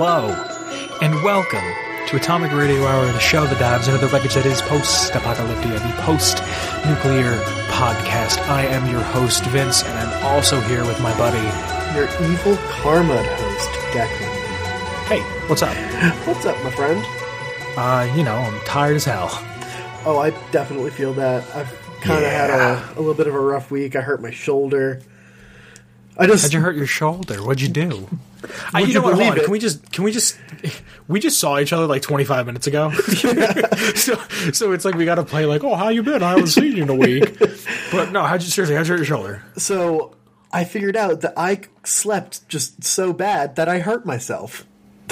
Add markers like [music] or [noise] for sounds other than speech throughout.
Hello, and welcome to Atomic Radio Hour, the show that dives into the wreckage that is post-apocalyptic, the post-nuclear podcast. I am your host, Vince, and I'm also here with my buddy. Your evil karma host, Declan. Hey, what's up? What's up, my friend? Uh, you know, I'm tired as hell. Oh, I definitely feel that. I've kind of had a, a little bit of a rough week. I hurt my shoulder. I just How'd you hurt your shoulder? What'd you do? [laughs] I, you you know what? Hold on. Can we just? Can we just? [laughs] We just saw each other like 25 minutes ago. [laughs] so, so it's like we got to play like, oh, how you been? I haven't seen you in a week. But no, how'd you seriously? How'd you hurt your shoulder? so I figured out that I slept just so bad that I hurt myself.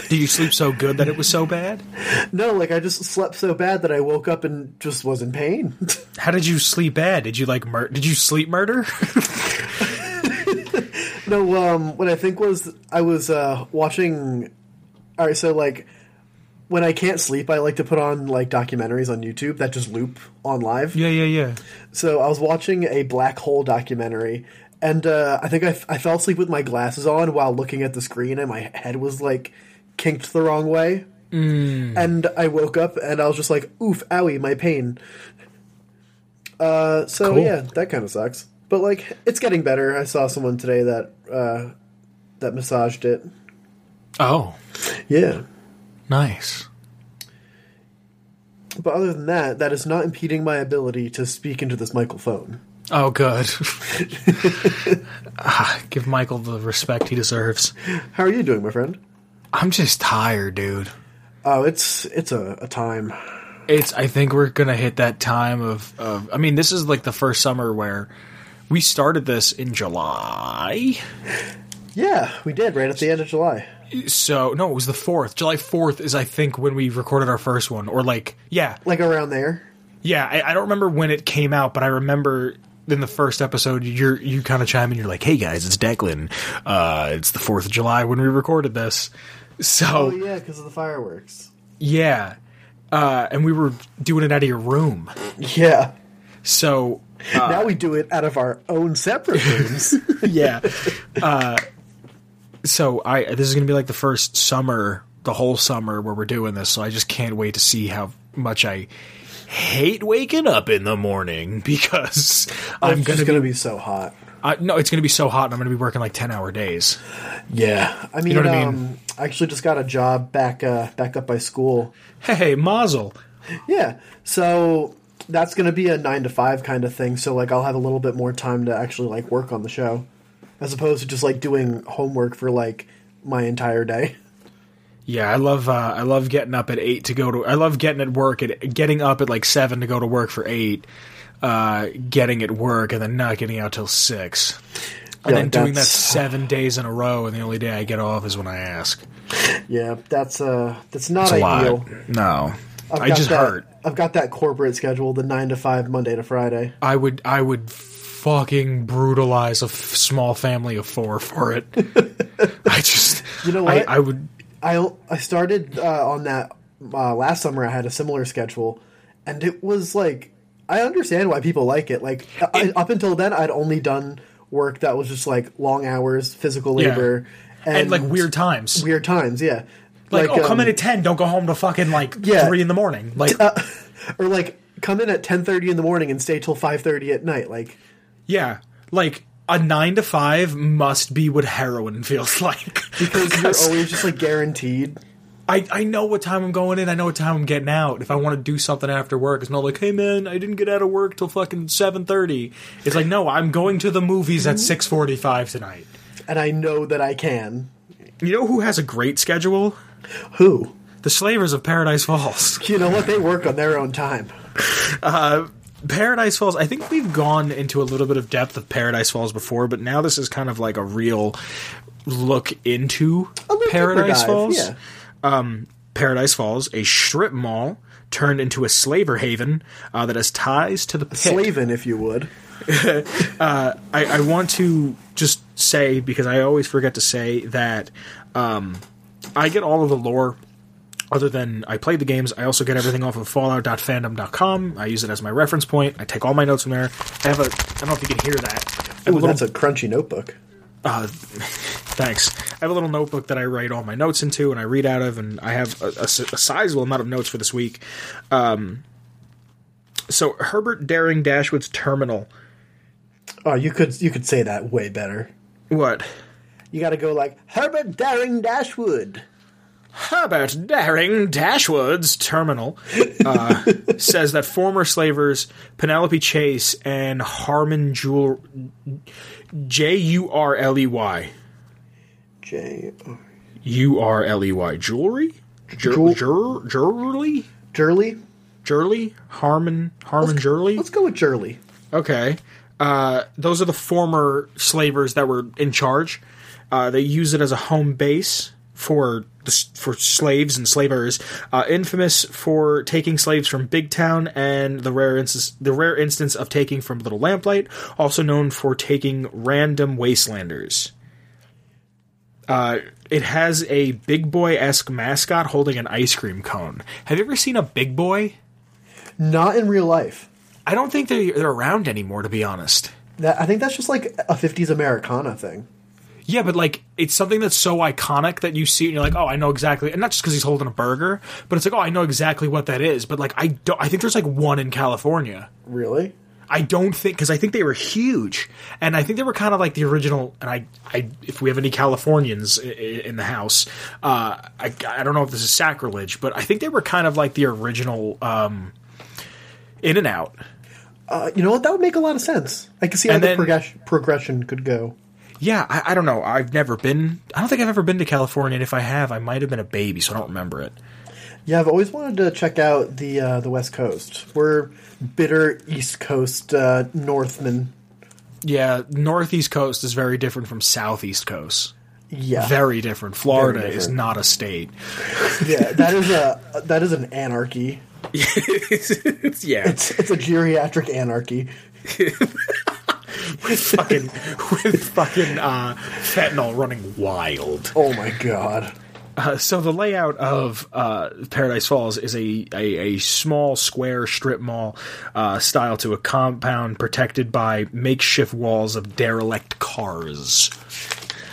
Did you sleep so good that it was so bad? No, like I just slept so bad that I woke up and just was in pain. How did you sleep bad? Did you like mur- Did you sleep murder? No, um, what I think was I was uh, watching. All right, so like when I can't sleep, I like to put on like documentaries on YouTube that just loop on live. yeah, yeah, yeah. So I was watching a black hole documentary, and uh, I think I, I fell asleep with my glasses on while looking at the screen, and my head was like kinked the wrong way. Mm. And I woke up, and I was just like, "Oof, owie, my pain." Uh, so Cool. yeah, that kind of sucks. But like, it's getting better. I saw someone today that uh, that massaged it. Oh, Yeah. nice. But other than that, that is not impeding my ability to speak into this microphone. Oh, good. [laughs] [laughs] Ah, give Michael the respect he deserves. How are you doing, my friend? I'm just tired, dude. Oh, it's it's a, a time. It's. I think we're gonna hit that time of. of I mean, this is like the first summer where we started this in July. Yeah, we did right at the end of July. So no, it was the fourth. July fourth is I think when we recorded our first one, or like yeah, Like around there. yeah. I, I don't remember when it came out, but I remember in the first episode, you're you kind of chime in. You're like, "Hey guys, it's Declan. Uh, it's the fourth of July when we recorded this." So Oh yeah, because of the fireworks. yeah, uh, and we were doing it out of your room. Yeah. So now we do it out of our own separate rooms. [laughs] yeah. Uh, so I this is gonna be like the first summer, the whole summer where we're doing this. So I just can't wait to see how much I hate waking up in the morning [laughs] because I'm gonna be, so hot. I, no, it's gonna be so hot, and I'm gonna be working like ten hour days. Yeah. I mean, know what I um, mean? I actually just got a job back uh, back up by school. Hey, Mazel. Yeah. So that's gonna be a nine to five kind of thing. So like I'll have a little bit more time to actually like work on the show, as opposed to just like doing homework for like my entire day. Yeah, I love uh, I love getting up at eight to go to. I love getting at work at getting up at like seven to go to work for eight. Uh, getting at work and then not getting out till six. And Yeah, then doing that seven days in a row, and the only day I get off is when I ask. Yeah, that's uh that's not a ideal. No, I've I just that, hurt. I've got that corporate schedule, the nine to five, Monday to Friday. I would I would fucking brutalize a f- small family of four for it. [laughs] I just You know I, what? I would I I started uh, on that uh, last summer. I had a similar schedule, and it was like I understand why people like it. Like I, up until then, I'd only done work that was just like long hours, physical Yeah. labor, and, and like weird times. weird times. Yeah, like, oh, come um, in at ten, don't go home to fucking like Yeah. three in the morning. Like [laughs] or like come in at ten thirty in the morning and stay till five thirty at night. Like Yeah, like a nine to five must be what heroin feels [laughs] like. because you're always just like guaranteed. I, I know what time I'm going in. I know what time I'm getting out. If I want to do something after work, it's not like, hey man, I didn't get out of work till fucking seven thirty. It's like, no, I'm going to the movies at six forty five tonight. And I know that I can. You know who has a great schedule? Who? The Slavers of Paradise Falls. [laughs] You know what? They work on their own time. Paradise Falls. I think we've gone into a little bit of depth of Paradise Falls before, but now this is kind of like a real look into Paradise dive, Falls. yeah. Paradise Falls, a strip mall turned into a slaver haven uh, that has ties to the pit. Slavin, if you would. [laughs] I, I want to just say because I always forget to say that um, I get all of the lore. Other than I played the games, I also get everything off of Fallout.fandom.com. I use it as my reference point. I take all my notes from there. I have a. I don't know if you can hear that. Have a little that's a crunchy notebook. uh, [laughs] Thanks. I have a little notebook that I write all my notes into and I read out of, and I have a, a, a sizable amount of notes for this week. Um, so Herbert Daring Dashwood's Terminal. Oh, you could you could say that way better. What? You got to go like Herbert Daring Dashwood. Herbert Daring Dashwood's terminal uh, [laughs] says that former slavers Penelope Chase and Harmon Jewel J U R L E Y J. U R L E Y jewelry Jewel- Jur- jur- jewelry Jurley. Jurley Harmon Harmon Jurley Let's go with Jurley. Okay. Uh, those are the former slavers that were in charge. Uh, they use it as a home base for the, for slaves and slavers. Uh, infamous for taking slaves from Big Town and the rare instance the rare instance of taking from Little Lamplight. Also known for taking random wastelanders. Uh, it has a big boy esque mascot holding an ice cream cone. Have you ever seen a big boy? Not in real life. I don't think they're, they're around anymore, to be honest. That I think that's just like a '50s Americana thing. Yeah, but like it's something that's so iconic that you see and you're like, oh, I know exactly, and not just because he's holding a burger, but it's like, oh, I know exactly what that is. But like, I don't. I think there's like one in California. Really? I don't think because I think they were huge, and I think they were kind of like the original. And I, I, if we have any Californians i- i- in the house, uh, I, I don't know if this is sacrilege, but I think they were kind of like the original um, In and Out. Uh, you know what? That would make a lot of sense. I can see how And the then- progression progression could go. Yeah, I, I don't know. I've never been. I don't think I've ever been to California, and if I have, I might have been a baby, so I don't remember it. Yeah, I've always wanted to check out the uh, the West Coast. We're bitter East Coast uh, Northmen. Yeah, northeast coast is very different from southeast coast. Yeah, Very different. Florida Very is not a state. [laughs] yeah. That is a that is an anarchy. it's, [laughs] yeah, It's it's a geriatric anarchy. [laughs] with fucking with fucking uh, fentanyl running wild. Oh my god. Uh, so the layout of uh, Paradise Falls is a, a, a small square strip mall uh, style to a compound protected by makeshift walls of derelict cars.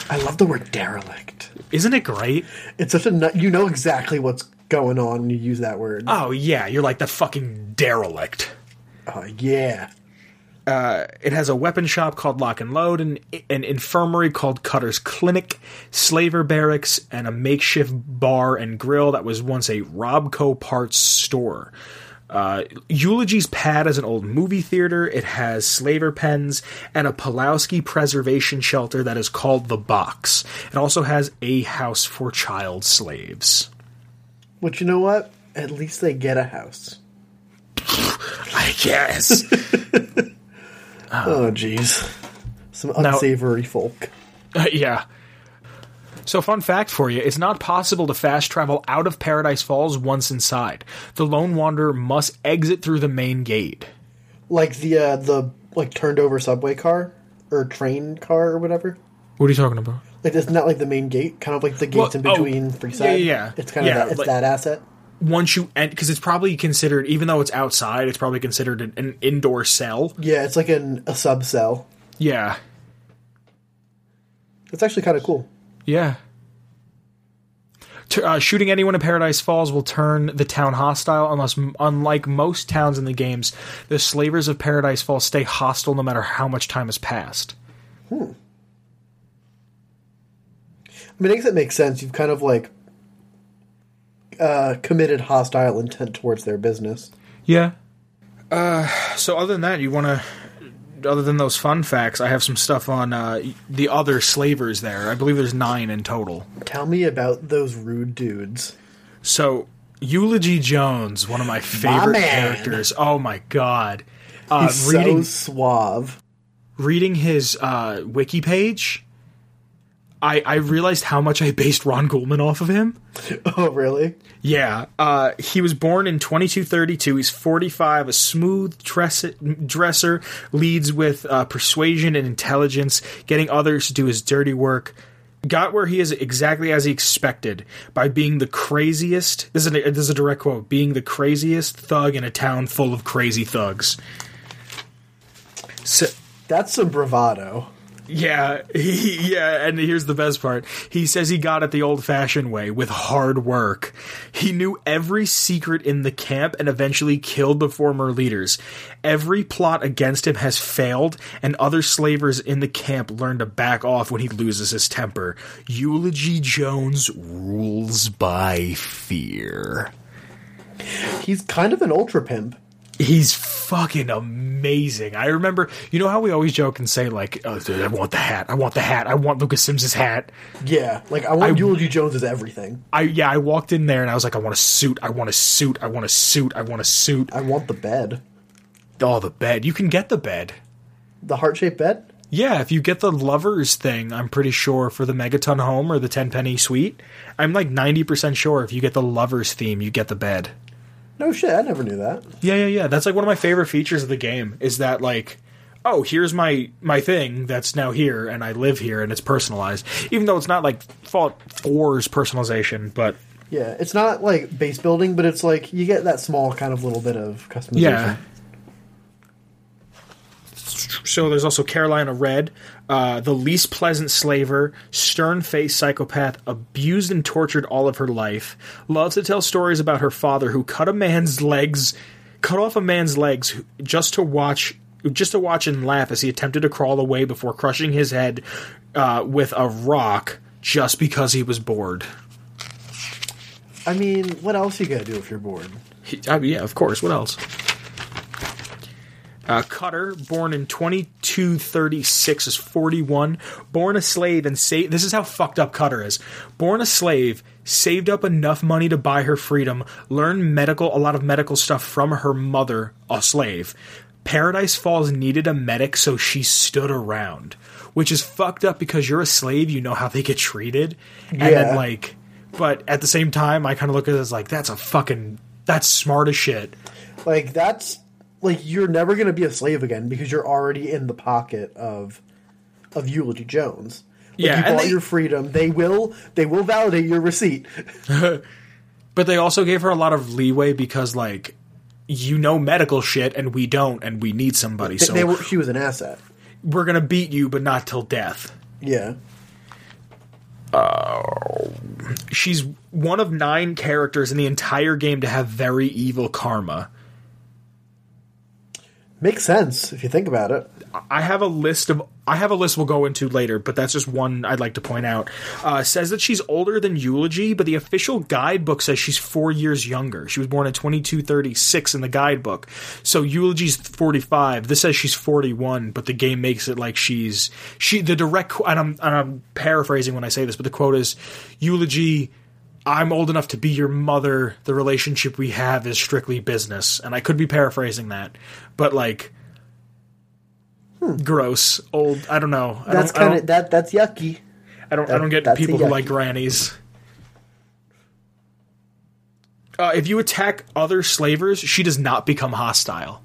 I love the word derelict. Isn't it great? It's such a nut. You know exactly what's going on when you use that word. Oh yeah, you're like the fucking derelict. Oh yeah. It has a weapon shop called Lock and Load, and an infirmary called Cutter's Clinic, slaver barracks, and a makeshift bar and grill that was once a Robco parts store. Uh, Eulogy's pad is an old movie theater. It has slaver pens and a Pulowski preservation shelter that is called the Box. It also has a house for child slaves. But you know what? At least they get a house. [laughs] I guess. [laughs] Oh jeez. Some Now- unsavory folk. Uh, [laughs] yeah. So, fun fact for you it's not possible to fast travel out of Paradise Falls once inside. The Lone Wanderer must exit through the main gate. Like the uh, the like turned over subway car or train car or whatever. What are you talking about? Like it's not like the main gate, kind of like the gates Well, in oh, between yeah, Freeside. yeah, yeah. It's kind of Yeah, that, it's like- that asset. Once you end because it's probably considered, even though it's outside, it's probably considered an, an indoor cell. Yeah, it's like an, a sub cell. Yeah. that's actually kind of cool. Yeah. T- uh, shooting anyone in Paradise Falls will turn the town hostile, unless, unlike most towns in the games, the slavers of Paradise Falls stay hostile no matter how much time has passed. Hmm. I mean, I guess it makes sense. You've kind of like uh, committed hostile intent towards their business. Yeah. Uh, so other than that, you want to, other than those fun facts, I have some stuff on uh, the other slavers there. I believe there's nine in total. Tell me about those rude dudes. So Eulogy Jones, one of my favorite man. characters. Oh my god. Uh, He's reading so suave. reading his uh, wiki page, I I realized how much I based Ron Goldman off of him. [laughs] Oh, really? Yeah, uh, he was born in 2232. He's 45, a smooth dress- dresser, leads with uh, persuasion and intelligence, getting others to do his dirty work. Got where he is exactly as he expected by being the craziest. This is a, this is a direct quote: "Being the craziest thug in a town full of crazy thugs." So, That's some bravado. Yeah, he, yeah, and here's the best part. He says he got it the old-fashioned way with hard work. He knew every secret in the camp and eventually killed the former leaders. Every plot against him has failed, and other slavers in the camp learn to back off when he loses his temper. Eulogy Jones rules by fear. He's kind of an ultra pimp. He's fucking amazing. I remember, you know how we always joke and say like, oh, dude, "I want the hat, I want the hat, I want Lucas Sims's hat." Yeah, like I want Eulogy Jones as everything. I yeah, I walked in there and I was like, "I want a suit, I want a suit, I want a suit, I want a suit." I want the bed, Oh, the bed. You can get the bed. the heart shaped bed. Yeah, if you get the lovers thing, I'm pretty sure for the Megaton home or the Tenpenny suite, I'm like ninety percent sure if you get the lovers theme, you get the bed. No shit, I never knew that. Yeah, yeah, yeah. That's like one of my favorite features of the game is that like oh, here's my my thing that's now here and I live here and it's personalized. Even though it's not like Fallout 4's personalization, but Yeah, it's not like base building, but it's like you get that small kind of little bit of customization. yeah. So there's also Carolina Red, uh, the least pleasant slaver, stern faced psychopath, abused and tortured all of her life, loves to tell stories about her father who cut a man's legs, cut off a man's legs just to watch, just to watch and laugh as he attempted to crawl away before crushing his head uh, with a rock just because he was bored. I mean, what else you gotta do if you're bored? He, I mean, yeah, of course. What else? Uh, Cutter, born in 2236, is 41. Born a slave and saved. This is how fucked up Cutter is. Born a slave, saved up enough money to buy her freedom, learned medical, a lot of medical stuff from her mother, a slave. Paradise Falls needed a medic, so she stood around. Which is fucked up because you're a slave, you know how they get treated. And then, Yeah. like, but at the same time, I kind of look at it as like, that's a fucking, that's smart as shit. Like that's like you're never gonna be a slave again because you're already in the pocket of of Eulogy Jones. Like, Yeah, you bought they- your freedom. They will they will validate your receipt. [laughs] But they also gave her a lot of leeway because, like, you know medical shit and we don't, and we need somebody. They- So they were, she was an asset. we're gonna beat you, but not till death. Yeah. Uh, she's one of nine characters in the entire game to have very evil karma. Makes sense if you think about it. I have a list of I have a list we'll go into later, but that's just one I'd like to point out. Uh, says that she's older than Eulogy, but the official guidebook says she's four years younger. She was born in twenty two thirty six in the guidebook, so Eulogy's forty five. This says she's forty one, but the game makes it like she's she. The direct and I'm and I'm paraphrasing when I say this, but the quote is Eulogy. I'm old enough to be your mother. The relationship we have is strictly business, and I could be paraphrasing that, but like gross, old. I don't know. I That's kind of that. That's yucky. I don't, I don't get people who like grannies. Uh, if you attack other slavers, she does not become hostile.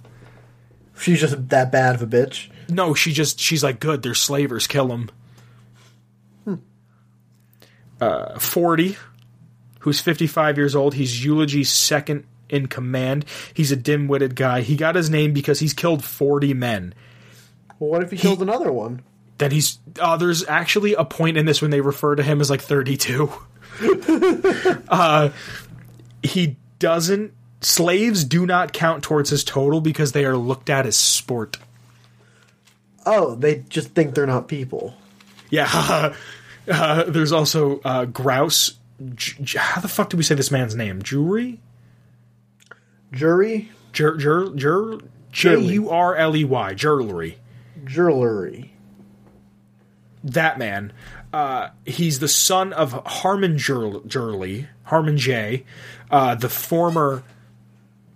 She's just that bad of a bitch. No, she just she's like good. They're slavers. Kill them. Uh, Forty, who's fifty-five years old. He's Eulogy's second in command. He's a dim-witted guy. He got his name because he's killed forty men. Well, what if he killed another one? Then he's uh, there's actually a point in this when they refer to him as like 32. [laughs] uh, he doesn't. Slaves do not count towards his total because they are looked at as sport. Oh, they just think they're not people. Yeah. [laughs] Uh, there's also uh, Grouse. J- how the fuck do we say this man's name? Jewry? Jury, Jur Jur Jur J U R L E Y. Jewelry. jewelry. that man. Uh, he's the son of Harmon Jur- Jurley, Harmon J, uh, the former,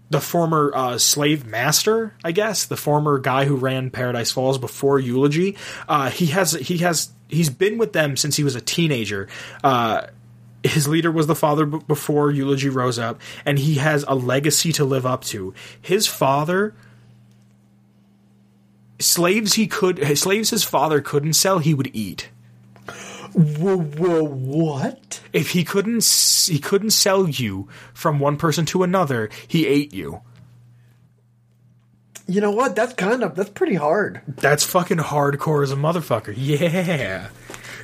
the former uh, slave master, I guess, the former guy who ran Paradise Falls before Eulogy. Uh, he has he has he's been with them since he was a teenager. Uh, his leader was the father b- before Eulogy rose up, and he has a legacy to live up to. His father slaves he could slaves his father couldn't sell he would eat Whoa, whoa, what? if he couldn't he couldn't sell you from one person to another he ate you You know what? That's kind of that's pretty hard. That's fucking hardcore as a motherfucker. Yeah.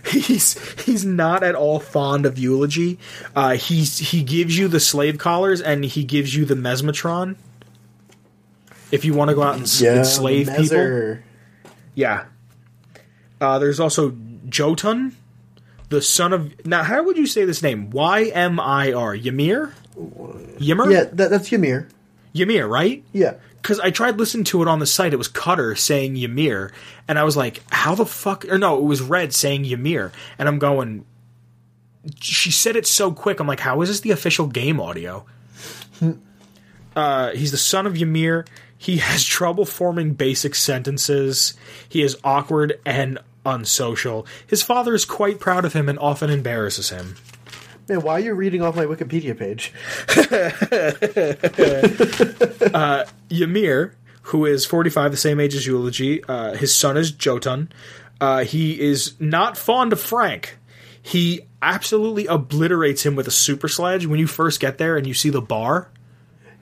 [laughs] He's he's not at all fond of eulogy. Uh, he's he gives you the slave collars and he gives you the mesmetron. If you want to go out and s- enslave people, yeah. Uh, there's also Jotun, the son of. Now, how would you say this name? Y M I R. Ymir. Ymir. Yeah, that, that's Ymir. Ymir, right? Yeah. because I tried listening to it on the site. It was Cutter saying Ymir, and I was like, "How the fuck?" Or no, it was Red saying Ymir, and I'm going. She said it so quick. I'm like, "How is this the official game audio?" [laughs] uh, he's the son of Ymir. He has [laughs] trouble forming basic sentences. He is awkward and unsocial. His father is quite proud of him and often embarrasses him. Man, why are you reading off my Wikipedia page? [laughs] Ymir, who is 45, the same age as Eulogy, uh, his son is Jotun. Uh, he is not fond of Frank. He absolutely obliterates him with a super sledge when you first get there and you see the bar.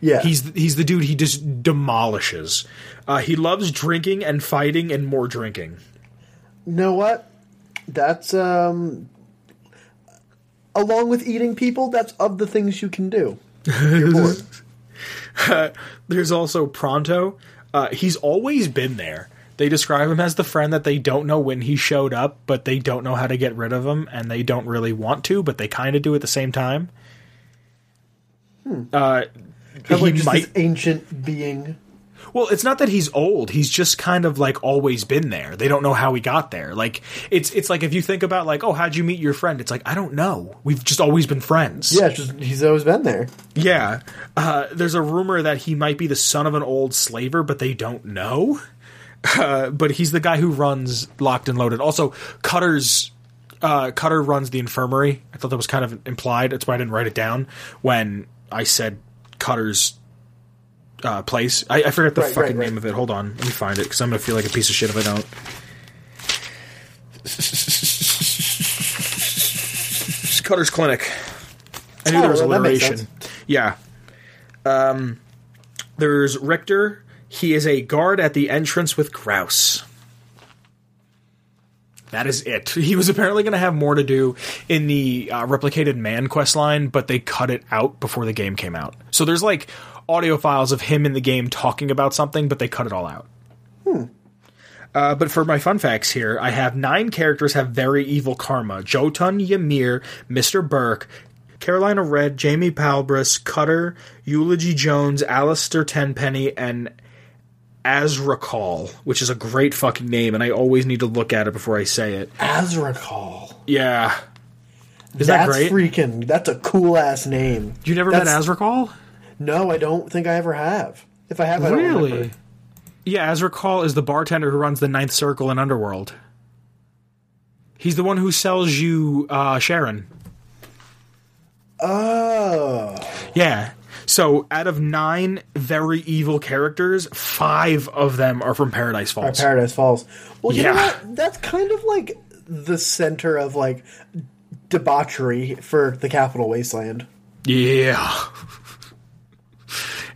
Yeah. He's he's the dude he just demolishes. Uh, he loves drinking and fighting and more drinking. You know what? That's um along with eating people, that's of the things you can do. Bored. [laughs] There's also Pronto. Uh, he's always been there. They describe him as the friend that they don't know when he showed up, but they don't know how to get rid of him, and they don't really want to, but they kind of do at the same time. Uh, Kind of he like just might. this ancient being. Well, it's not that he's old. He's just kind of like always been there. They don't know how he got there. Like it's it's like if you think about like, oh, how'd you meet your friend? It's like I don't know. We've just always been friends. Yeah, just he's always been there. Yeah. Uh, there's a rumor that he might be the son of an old slaver, but they don't know. Uh, but he's the guy who runs Locked and Loaded. Also, Cutter's uh, Cutter runs the infirmary. I thought that was kind of implied. That's why I didn't write it down when I said Cutter's uh, place. I, I forget the Right, fucking right, right. name of it. Hold on, let me find it because I'm gonna feel like a piece of shit if I don't. [laughs] Cutter's Clinic. I knew Oh, there was well, that alliteration. Yeah. Um, there's Richter. He is a guard at the entrance with Grouse. That is it. He was apparently going to have more to do in the uh, replicated man quest line, but they cut it out before the game came out. So there's like audio files of him in the game talking about something, but they cut it all out. Uh, but for my fun facts here, I have nine characters have very evil karma: Jotun, Ymir, Mister Burke, Carolina Red, Jamie Palbras, Cutter, Eulogy Jones, Alistair Tenpenny, and Azrukhal, which is a great fucking name, and I always need to look at it before I say it. Azrukhal. Yeah. Is that's that great? freaking that's a cool ass name. you never That's- met Azrukhal? No, I don't think I ever have. If I have, I don't Really? remember. Yeah, Azrukhal is the bartender who runs the Ninth Circle in Underworld. He's the one who sells you uh, Charon. Oh, Yeah. So out of nine very evil characters, five of them are from Paradise Falls. Paradise Falls. Well, you know Yeah. what? That's kind of like the center of like debauchery for the Capital Wasteland. yeah.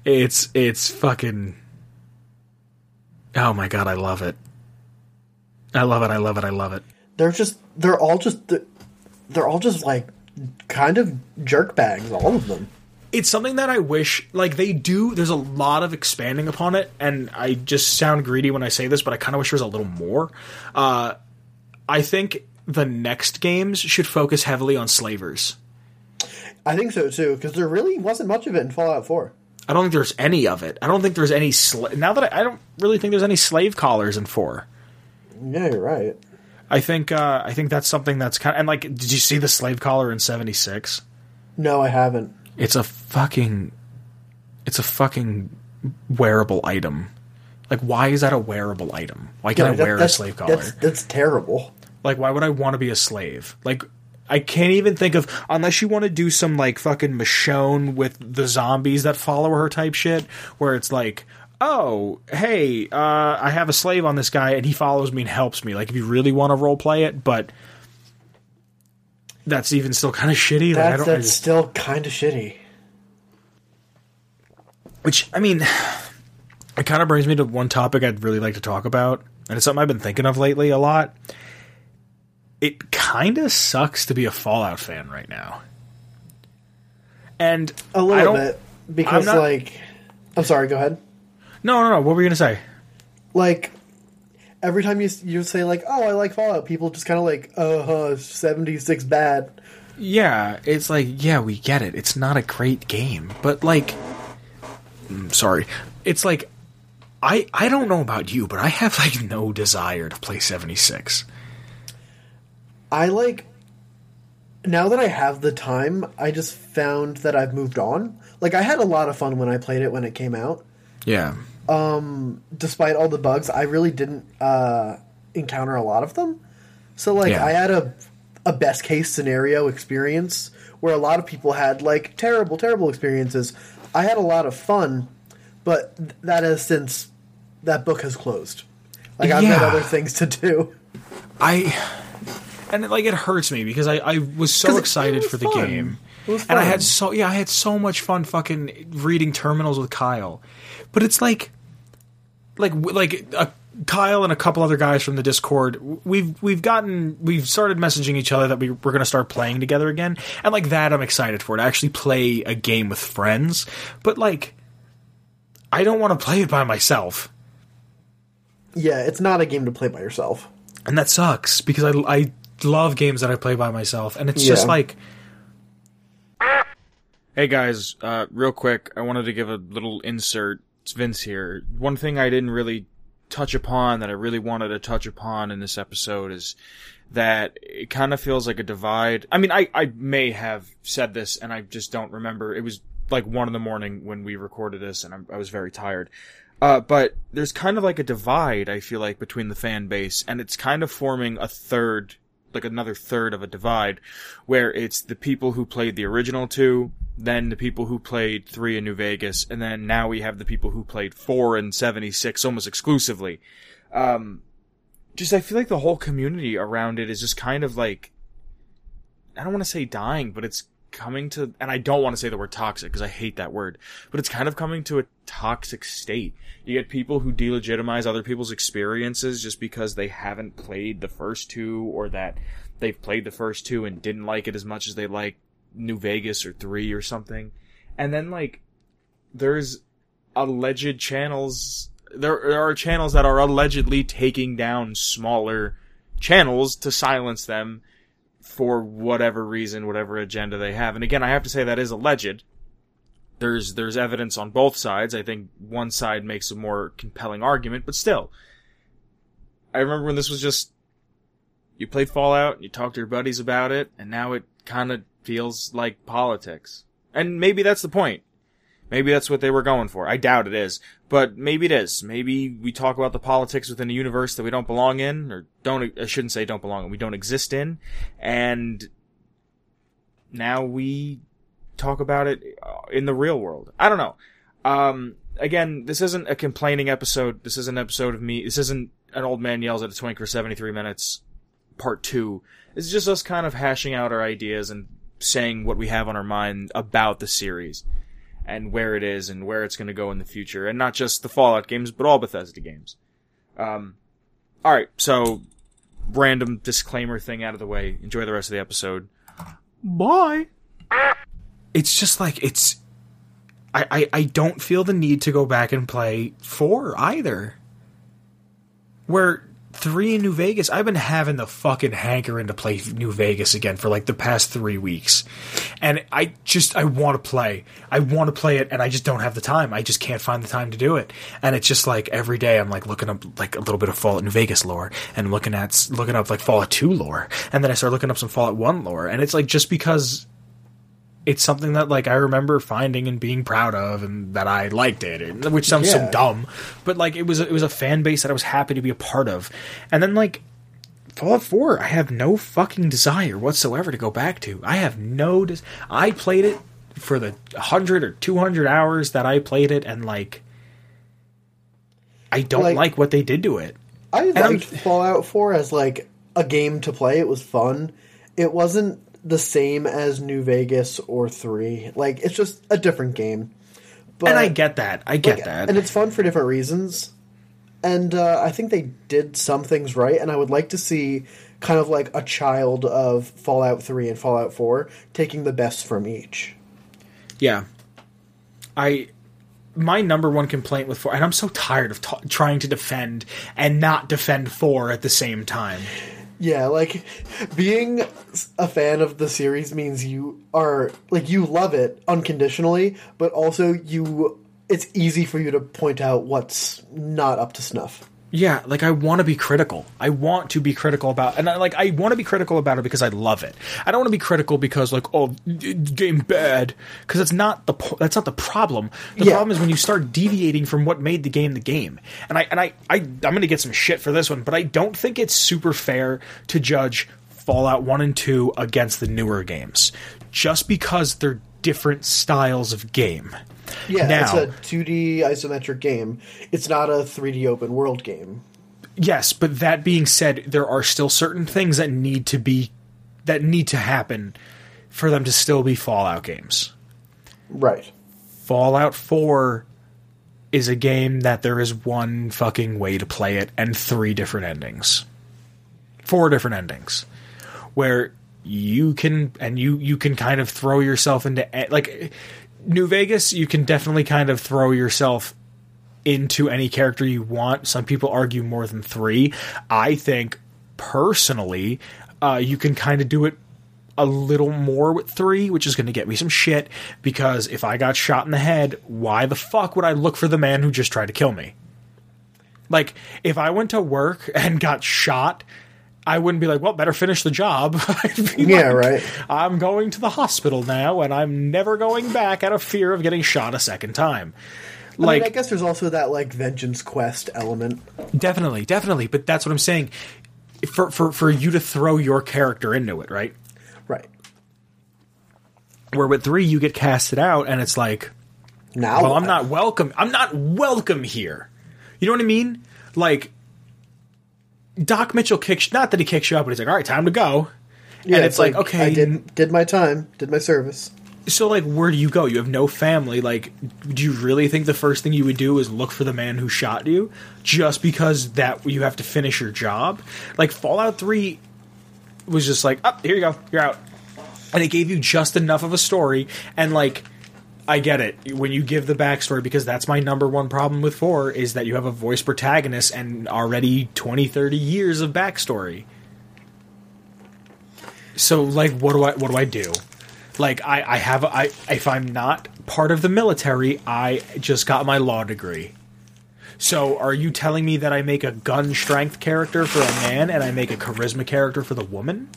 It's it's fucking Oh my god, I love it. I love it, I love it, I love it. They're just they're all just they're all just like kind of jerk bags, all of them. it's something that I wish like they do. There's a lot of expanding upon it, and I just sound greedy when I say this, but I kind of wish there was a little more. Uh, I think the next games should focus heavily on slavers. I think so too, because there really wasn't much of it in Fallout Four. I don't think there's any of it. I don't think there's any. Sla- now that I, I don't really think there's any slave collars in four. Yeah, you're right. I think uh, I think that's something that's kind of and like. Did you see the slave collar in '76? No, I haven't. It's a fucking. It's a fucking wearable item. Like, why is that a wearable item? Why can't No, I that- wear a slave collar? That's, that's terrible. Like, why would I want to be a slave? Like, I can't even think of unless you want to do some like fucking Michonne with the zombies that follow her type shit, where it's like, oh, hey, uh, I have a slave on this guy and he follows me and helps me. Like, if you really want to role play it, but that's even still kind of shitty. Like, I That's don't. I that's just- still kind of shitty. which I mean, it kind of brings me to one topic I'd really like to talk about, and it's something I've been thinking of lately a lot. It kind of sucks to be a Fallout fan right now. And a little bit because I'm not- like I'm sorry, go ahead. No, no, no. What were you gonna say? Like every time you you say like, "Oh, I like Fallout," people just kind of like, "Uh huh, 76 bad." Yeah, it's like, yeah, we get it. It's not a great game, but like, mm, sorry, it's like, I I don't know about you, but I have like no desire to play seventy six. I like now that I have the time, I just found that I've moved on. Like I had a lot of fun when I played it when it came out. Yeah, Um, Despite all the bugs, I really didn't uh, encounter a lot of them. So like Yeah. I had a a best case scenario experience where a lot of people had like terrible terrible experiences. I had a lot of fun, but th- that has since that book has closed. Like I've got Yeah. other things to do. I and it, like it hurts me because I I was so excited was for the game. And I had so yeah, I had so much fun fucking reading terminals with Kyle. But it's like like like uh, Kyle and a couple other guys from the Discord, we've we've gotten we've started messaging each other that we, we're going to start playing together again, and like that, I'm excited for it. I actually play a game with friends, but like, I don't want to play it by myself, Yeah, it's not a game to play by yourself. and that sucks because I I love games that I play by myself, and it's just like. Hey guys, uh, real quick, I wanted to give a little insert. It's Vince here. One thing I didn't really touch upon that I really wanted to touch upon in this episode is that it kind of feels like a divide. I mean, I, I may have said this and I just don't remember. It was like one in the morning when we recorded this and I'm, I was very tired. Uh, but there's kind of like a divide, I feel like, between the fan base and it's kind of forming a third, like another third of a divide where it's the people who played the original two, then the people who played three in New Vegas, and then now we have the people who played four and 76 almost exclusively. Um, just I feel like the whole community around it is just kind of like, I don't want to say dying, but it's coming to, and I don't want to say the word toxic because I hate that word, but it's kind of coming to a toxic state. You get people who delegitimize other people's experiences just because they haven't played the first two or that they've played the first two and didn't like it as much as they like New Vegas or three or something. And then like, there's alleged channels, there, there are channels that are allegedly taking down smaller channels to silence them for whatever reason, whatever agenda they have. And again, I have to say that is alleged. There's there's evidence on both sides. I think one side makes a more compelling argument, but still. I remember when this was just you played Fallout, and you talked to your buddies about it, and now it kind of feels like politics. And maybe that's the point. Maybe that's what they were going for. I doubt it is, but maybe it is. Maybe we talk about the politics within a universe that we don't belong in, or don't, I shouldn't say don't belong in, we don't exist in, and now we talk about it uh, in the real world. I don't know. Um, again, this isn't a complaining episode. This is an episode of me. This isn't an old man yells at a twink for 73 minutes, part two. It's just us kind of hashing out our ideas and saying what we have on our mind about the series and where it is and where it's going to go in the future, and not just the Fallout games, but all Bethesda games. Um, all right, so random disclaimer thing out of the way. Enjoy the rest of the episode. Bye. It's just like it's. I, I I don't feel the need to go back and play four either. Where three in New Vegas, I've been having the fucking hankering to play New Vegas again for like the past three weeks, and I just I want to play. I want to play it, and I just don't have the time. I just can't find the time to do it, and it's just like every day I'm like looking up like a little bit of Fallout New Vegas lore, and looking at looking up like Fallout Two lore, and then I start looking up some Fallout One lore, and it's like just because it's something that like I remember finding and being proud of, and that I liked it, and, which sounds so dumb, but like it was it was a fan base that I was happy to be a part of, and then like Fallout Four, I have no fucking desire whatsoever to go back to. I have no. Des- I played it for the hundred or two hundred hours that I played it, and like I don't Like- like what they did to it. I liked Fallout 4 as like a game to play. It was fun. It wasn't the same as New Vegas or 3. Like it's just a different game. But and I get that. I get like, that. and it's fun for different reasons. And uh, I think they did some things right, and I would like to see kind of like a child of Fallout Three and Fallout Four taking the best from each. Yeah. I my number one complaint with 4 and I'm so tired of t- trying to defend and not defend 4 at the same time. Yeah, like being a fan of the series means you are like you love it unconditionally, but also you it's easy for you to point out what's not up to snuff. Yeah, like I want to be critical. I want to be critical about, and I like I want to be critical about it because I love it. I don't want to be critical because like oh game bad because that's not the po- that's not the problem. The Yeah. problem is when you start deviating from what made the game the game. And I and I, I I'm going to get some shit for this one, but I don't think it's super fair to judge Fallout One and Two against the newer games just because they're different styles of game. Yeah, Now- it's a 2D isometric game. It's not a 3D open world game. Yes, but that being said, there are still certain things that need to be that need to happen for them to still be Fallout games. Right. Fallout 4 is a game that there is one fucking way to play it and three different endings. Four different endings where you can and you you can kind of throw yourself into like New Vegas you can definitely kind of throw yourself into any character you want. Some people argue more than 3. I think personally uh, you can kind of do it a little more with three, which is going to get me some shit because if I got shot in the head, why the fuck would I look for the man who just tried to kill me? Like, if I went to work [laughs] and got shot, I wouldn't be like, well, better finish the job. [laughs] I'd be Yeah, like, right. I'm going to the hospital now and I'm never going back out of fear of getting shot a second time. I Like, mean, I guess there's also that like vengeance quest element. definitely, definitely. But that's what I'm saying. For, for, for you to throw your character into it, right? Right. Where with three, you get casted out and it's like, Now well, I'm not welcome. I'm not welcome here. You know what I mean? Like Doc Mitchell kicks. Not that he kicks you up, but he's like, "All right, time to go." Yeah, and it's, like, okay, I did did my time, did my service. so like, where do you go? You have no family. Like, do you really think the first thing you would do is look for the man who shot you, just because that you have to finish your job? Like Fallout Three was just like, "Up, here you go, you're out," and it gave you just enough of a story and like. I get it. When you give the backstory, because that's my number one problem with 4, is that you have a voice protagonist and already 20, 30 years of backstory. So, like, what do I what do I do? Like, I, I have I if I'm not part of the military, I just got my law degree. So, are you telling me that I make a gun strength character for a man and I make a charisma character for the woman?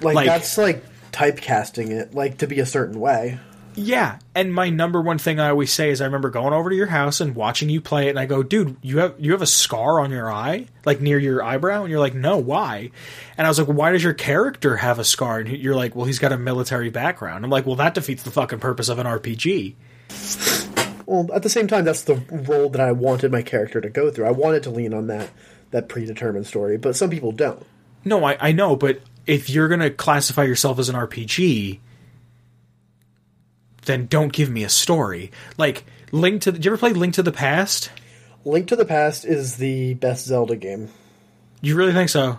Like, Like- that's like typecasting it, like to be a certain way. Yeah, and my number one thing I always say is I remember going over to your house and watching you play it, and I go, "Dude, you have you have a scar on your eye, like near your eyebrow," and you're like, "No, why?" And I was like, well, "Why does your character have a scar?" And you're like, "Well, he's got a military background." I'm like, "Well, that defeats the fucking purpose of an RPG." Well, at the same time, that's the role that I wanted my character to go through. I wanted to lean on that that predetermined story, but some people don't. No, I, I know, but if you're gonna classify yourself as an RPG, then don't give me a story. Like Link to. The, did you ever play Link to the Past? Link to the Past is the best Zelda game. You really think so?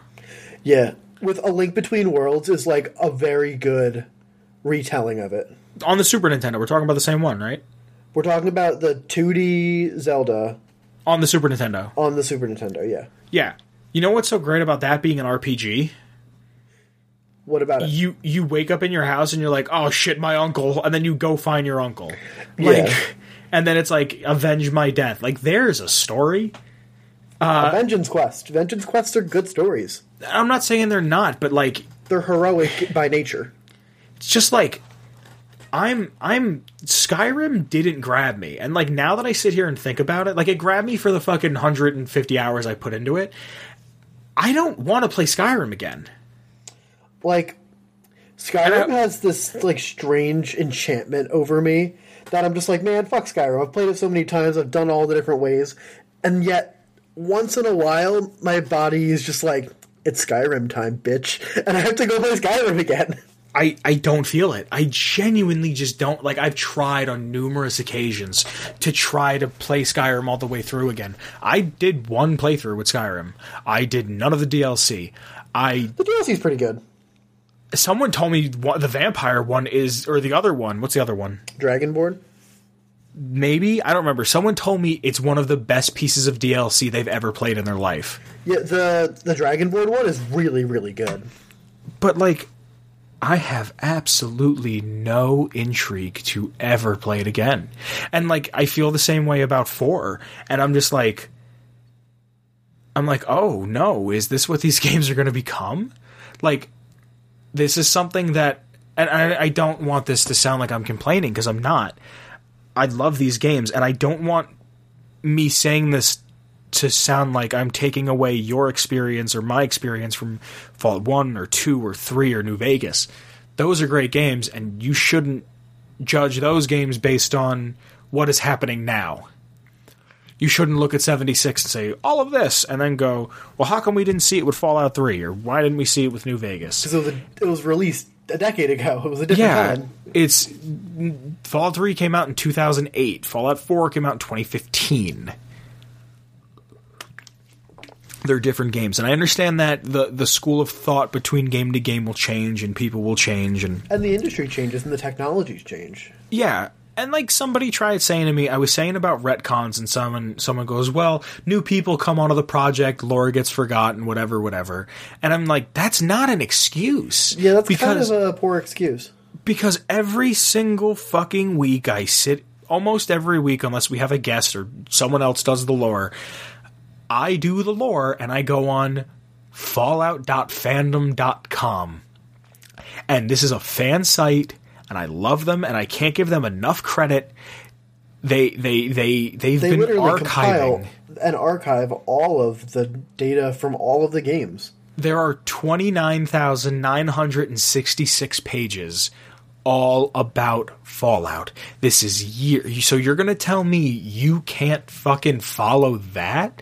Yeah, with A Link Between Worlds is like a very good retelling of it. On the Super Nintendo, we're talking about the same one, right? We're talking about the 2D Zelda On the Super Nintendo. on the Super Nintendo. Yeah. Yeah. You know what's so great about that being an RPG? What about it? You you wake up in your house and you're like, "Oh shit, my uncle," and then you go find your uncle. Yeah. Like [laughs] and then it's like, "Avenge my death." Like there's a story. A Vengeance Quest. Vengeance Quests are good stories. I'm not saying they're not, but like They're heroic by nature. it's just like I'm I'm Skyrim didn't grab me. And like now that I sit here and think about it, like it grabbed me for the fucking 150 hours I put into it. I don't want to play Skyrim again. Like Skyrim has this like strange enchantment over me that I'm just like, man, fuck Skyrim. I've played it so many times. I've done all the different ways, and yet once in a while, my body is just like, it's Skyrim time, bitch, [laughs] and I have to go play Skyrim again. [laughs] I, I don't feel it. I genuinely just don't like I've tried on numerous occasions to try to play Skyrim all the way through again. I did one playthrough with Skyrim. I did none of the DLC. I The DLC's pretty good. Someone told me what, the vampire one is or the other one. What's the other one? Dragonborn. Maybe I don't remember. Someone told me it's one of the best pieces of DLC they've ever played in their life. Yeah, the the Dragonborn one is really really good. But like I have absolutely no intrigue to ever play it again. And like I feel the same way about 4 and I'm just like I'm like, "Oh, no, is this what these [laughs] games are going to become?" Like this is something that and I, I don't want this to sound like I'm complaining because I'm not. I love these games and I don't want me saying this to sound like I'm taking away your experience or my experience from Fallout 1 or 2 or 3 or New Vegas. Those are great games, and you shouldn't judge those games based on what is happening now. You shouldn't look at 76 and say, all of this, and then go, well, how come we didn't see it with Fallout 3? Or why didn't we see it with New Vegas? Because it was it was released a decade ago. It was a different Yeah, time. it's Fallout 3 came out in 2008. Fallout 4 came out in 2015. They're different games, and I understand that the the school of thought between game to game will change, and people will change, and And the industry changes and the technologies change. yeah. And like somebody tried saying to me, I was saying about retcons, and someone someone goes, "Well, new people come onto the project, lore gets forgotten, whatever, whatever." And I'm like, that's not an excuse. Yeah, that's because kind of a poor excuse. because every single fucking week I sit almost every week unless we have a guest or someone else does the lore. I do the lore and I go on fallout.fandom.com. And this is a fan site and I love them and I can't give them enough credit. They they they they've They been archiving. and archive all of the data from all of the games. there are 29,966 pages all about Fallout. This is year. So you're going to tell me you can't fucking follow that?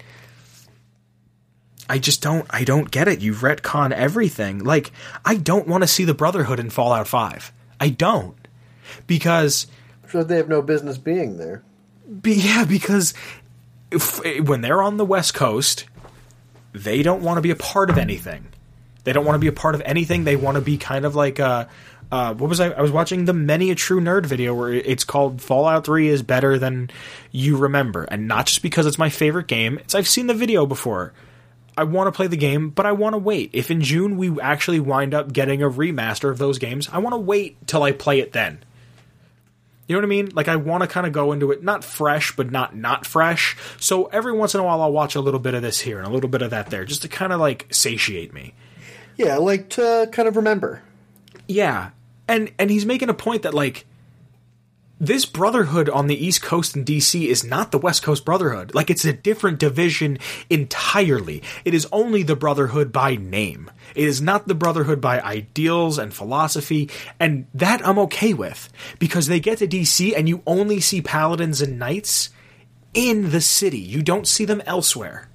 I just don't I don't get it. You've retcon everything. Like I don't want to see the Brotherhood in Fallout 5. I don't. Because So they have no business being there. be, yeah, because if, when they're on the West Coast, they don't want to be a part of anything. They don't want to be a part of anything. They want to be kind of like uh, uh, what was I? I was watching the Many a True Nerd video where it's called Fallout Three is better than you remember, and not just because it's my favorite game. It's I've seen the video before. I want to play the game, but I want to wait. If in June we actually wind up getting a remaster of those games, I want to wait till I play it then. You know what I mean? Like I want to kind of go into it not fresh, but not not fresh. So every once in a while, I'll watch a little bit of this here and a little bit of that there, just to kind of like satiate me. Yeah, like to kind of remember. Yeah, and and he's making a point that like this brotherhood on the East Coast in DC is not the West Coast Brotherhood. Like it's a different division entirely. It is only the Brotherhood by name. It is not the Brotherhood by ideals and philosophy, and that I'm okay with because they get to DC and you only see paladins and knights in the city. You don't see them elsewhere.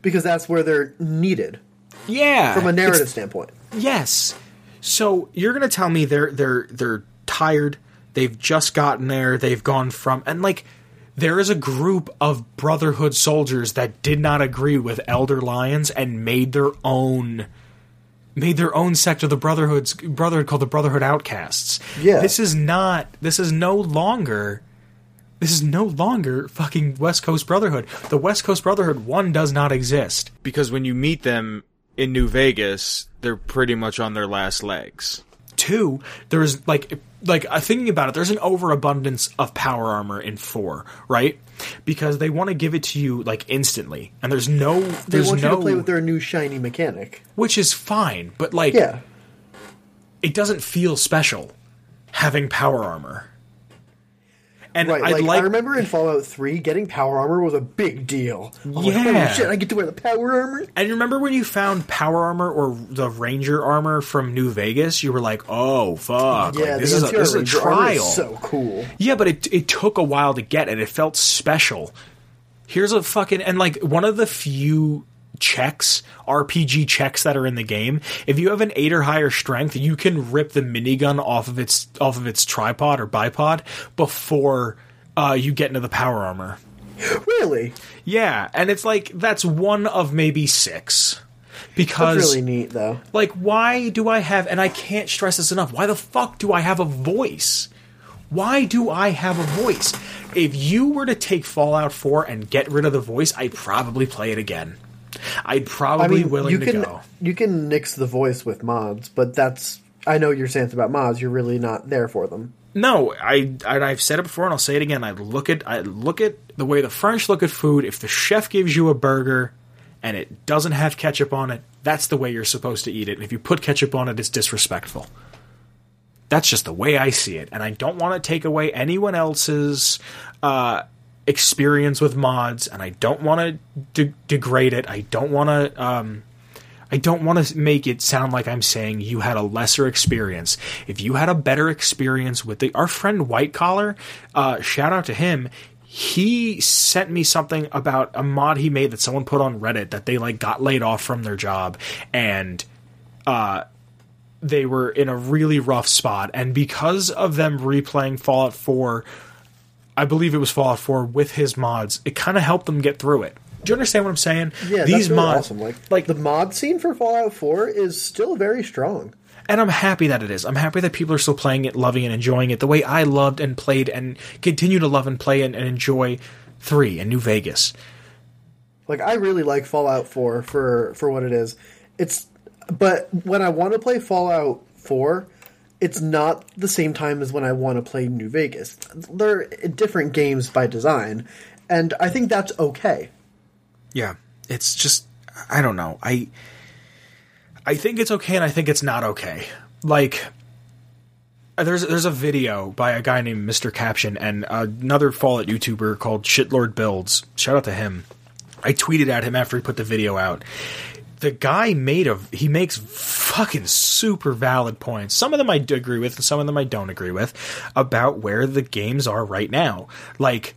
Because that's where they're needed Yeah, from a narrative standpoint. Yes. So you're gonna tell me they're they're they're tired. They've just gotten there. They've gone from and like there is a group of Brotherhood soldiers that did not agree with Elder Lyons and made their own made their own sect of the Brotherhood's Brotherhood called the Brotherhood Outcasts. Yeah. This is not this is no longer this is no longer fucking West Coast Brotherhood. The West Coast Brotherhood one does not exist. because when you meet them in New Vegas, they're pretty much on their last legs. Two, there's like like uh, thinking about it, there's an overabundance of power armor in four, right? Because they want to give it to you like instantly, and there's no They there's want no you to play with their new shiny mechanic. which is fine, but like Yeah. it doesn't feel special having power armor. And Right, I'd like, like I remember in Fallout 3, getting power armor was a big deal. I'm like, Yeah. Shit, I get to wear the power armor? And remember when you found power armor or the ranger armor from New Vegas? You were like, "Oh fuck! Yeah, like, this is a, this is a trial." so cool. Yeah, but it it took a while to get, and it felt special. Here's a fucking and like one of the few checks, RPG checks that are in the game. If you have an eight or higher strength, you can rip the minigun off of its off of its tripod or bipod before uh, you get into the power armor. Really? Yeah, and it's like that's one of maybe six. Because That's really neat, though. like why do I have and I can't stress this enough. Why the fuck do I have a voice? Why do I have a voice? If you were to take Fallout 4 and get rid of the voice, I'd probably play it again. I'd probably I mean, willing you to can go. you can nix the voice with mods, but that's I know your stance about mods. You're really not there for them. No, I and I've said it before and I'll say it again. I look at I look at the way the French look at food. If the chef gives you a burger and it doesn't have ketchup on it, that's the way you're supposed to eat it. And if you put ketchup on it, it's disrespectful. That's just the way I see it, and I don't want to take away anyone else's uh, experience with mods, and I don't want to de- degrade it. I don't want to. Um, I don't want to make it sound like I'm saying you had a lesser experience. If you had a better experience with the our friend White Collar, uh, shout out to him. He sent me something about a mod he made that someone put on Reddit that they like got laid off from their job and uh they were in a really rough spot and because of them replaying Fallout 4 I believe it was Fallout 4 with his mods, it kind of helped them get through it. Do you understand what I'm saying? Yeah, These that's really mods awesome. Like, like the mod scene for Fallout 4 is still very strong. and I'm happy that it is. I'm happy that people are still playing it, loving and enjoying it the way I loved and played and continue to love and play and, and enjoy 3 and New Vegas. Like I really like Fallout 4 for for what it is. It's but when I want to play Fallout 4, it's not the same time as when I want to play New Vegas. They're different games by design, and I think that's okay. Yeah, it's just I don't know. I I think it's okay and I think it's not okay. Like there's there's a video by a guy named Mr. Caption and another Fallout YouTuber called Shitlord Builds. Shout out to him. I tweeted at him after he put the video out. The guy made a he makes fucking super valid points. Some of them I do agree with, and some of them I don't agree with about where the games are right now. Like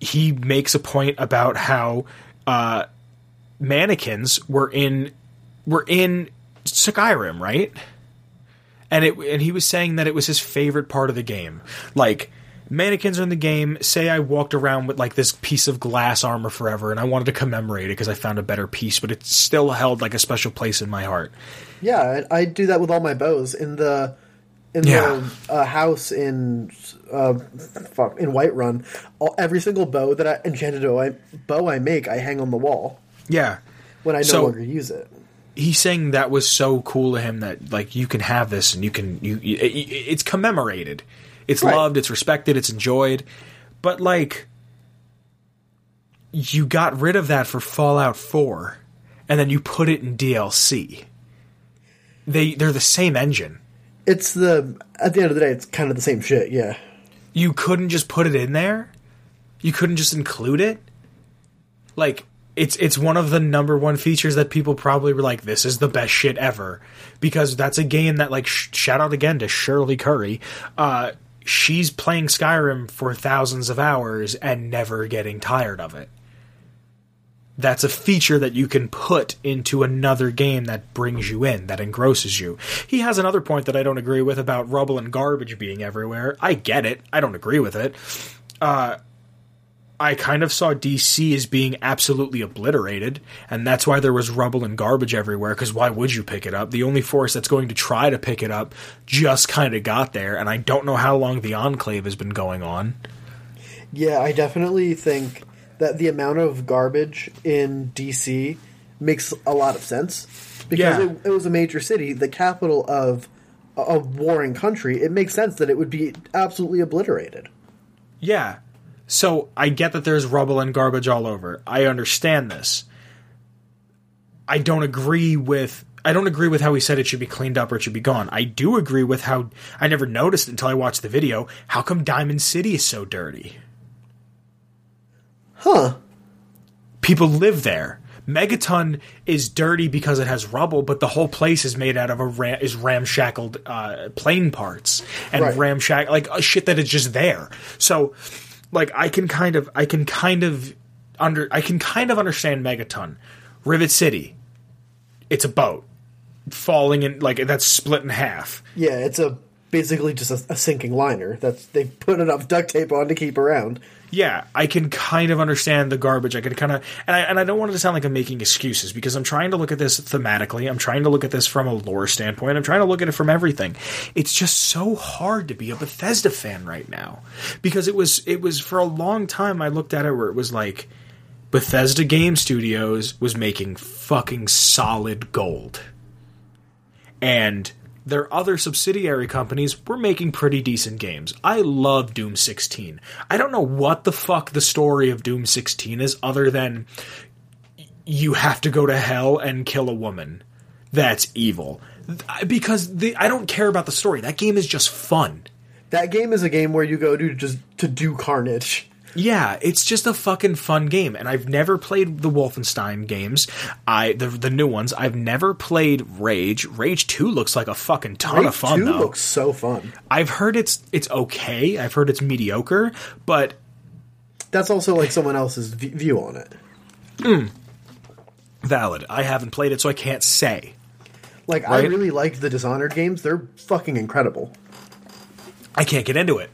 he makes a point about how uh, mannequins were in were in Skyrim, right? And it and he was saying that it was his favorite part of the game. Like mannequins are in the game. Say I walked around with like this piece of glass armor forever, and I wanted to commemorate it because I found a better piece, but it still held like a special place in my heart. Yeah, I, I do that with all my bows in the in Yeah. the uh, house in uh, fuck in Whiterun. All, every single bow that I enchanted bow I, bow I make, I hang on the wall Yeah. when I no So- longer use it. he's saying that was so cool to him that like you can have this and you can you, you it, it's commemorated it's Right. loved it's respected it's enjoyed but like you got rid of that for fallout 4 and then you put it in dlc they they're the same engine It's the at the end of the day, it's kind of the same shit. Yeah. you couldn't just put it in there you couldn't just include it like it's it's one of the number one features that people probably were like this is the best shit ever because that's a game that like sh- shout out again to Shirley Curry uh she's playing Skyrim for thousands of hours and never getting tired of it that's a feature that you can put into another game that brings you in, that engrosses you. He has another point that I don't agree with about rubble and garbage being everywhere. I get it. I don't agree with it. Uh, I kind of saw DC as being absolutely obliterated, and that's why there was rubble and garbage everywhere, because why would you pick it up? The only force that's going to try to pick it up just kind of got there, and I don't know how long the Enclave has been going on. Yeah, I definitely think that the amount of garbage in DC makes a lot of sense because Yeah. it, it was a major city, the capital of a, a warring country. It makes sense that it would be absolutely obliterated. Yeah. So I get that there's rubble and garbage all over. I understand this. I don't agree with I don't agree with how he said it should be cleaned up or it should be gone. I do agree with how I never noticed until I watched the video. How come Diamond City is so dirty? Huh. People live there. Megaton is dirty because it has rubble, but the whole place is made out of a ram- is ramshackled uh, plane parts and Right. ramshack like uh, shit that is just there. So, like, I can kind of I can kind of under I can kind of understand Megaton Rivet City, it's a boat falling in like that's split in half. Yeah, it's a basically just a, a sinking liner that's they put enough duct tape on to keep around. Yeah, I can kind of understand the garbage. I can kind of, and I and I don't want it to sound like I'm making excuses because I'm trying to look at this thematically. I'm trying to look at this from a lore standpoint. I'm trying to look at it from everything. It's just so hard to be a Bethesda fan right now because it was it was for a long time. I looked at it where it was like Bethesda Game Studios was making fucking solid gold, and their other subsidiary companies were making pretty decent games. I love Doom 16. I don't know what the fuck the story of Doom 16 is other than you have to go to hell and kill a woman. That's evil. Because the, I don't care about the story. That game is just fun. That game is a game where you go to just to do carnage. Yeah, it's just a fucking fun game, and I've never played the Wolfenstein games. I the the new ones. I've never played Rage. Rage Two looks like a fucking ton Rage of fun. 2 though. looks so fun. I've heard it's it's okay. I've heard it's mediocre, but That's also like someone else's v- view on it. Mm. valid. I haven't played it, so I can't say. Like I really liked the Dishonored games. They're fucking incredible. I can't get into it.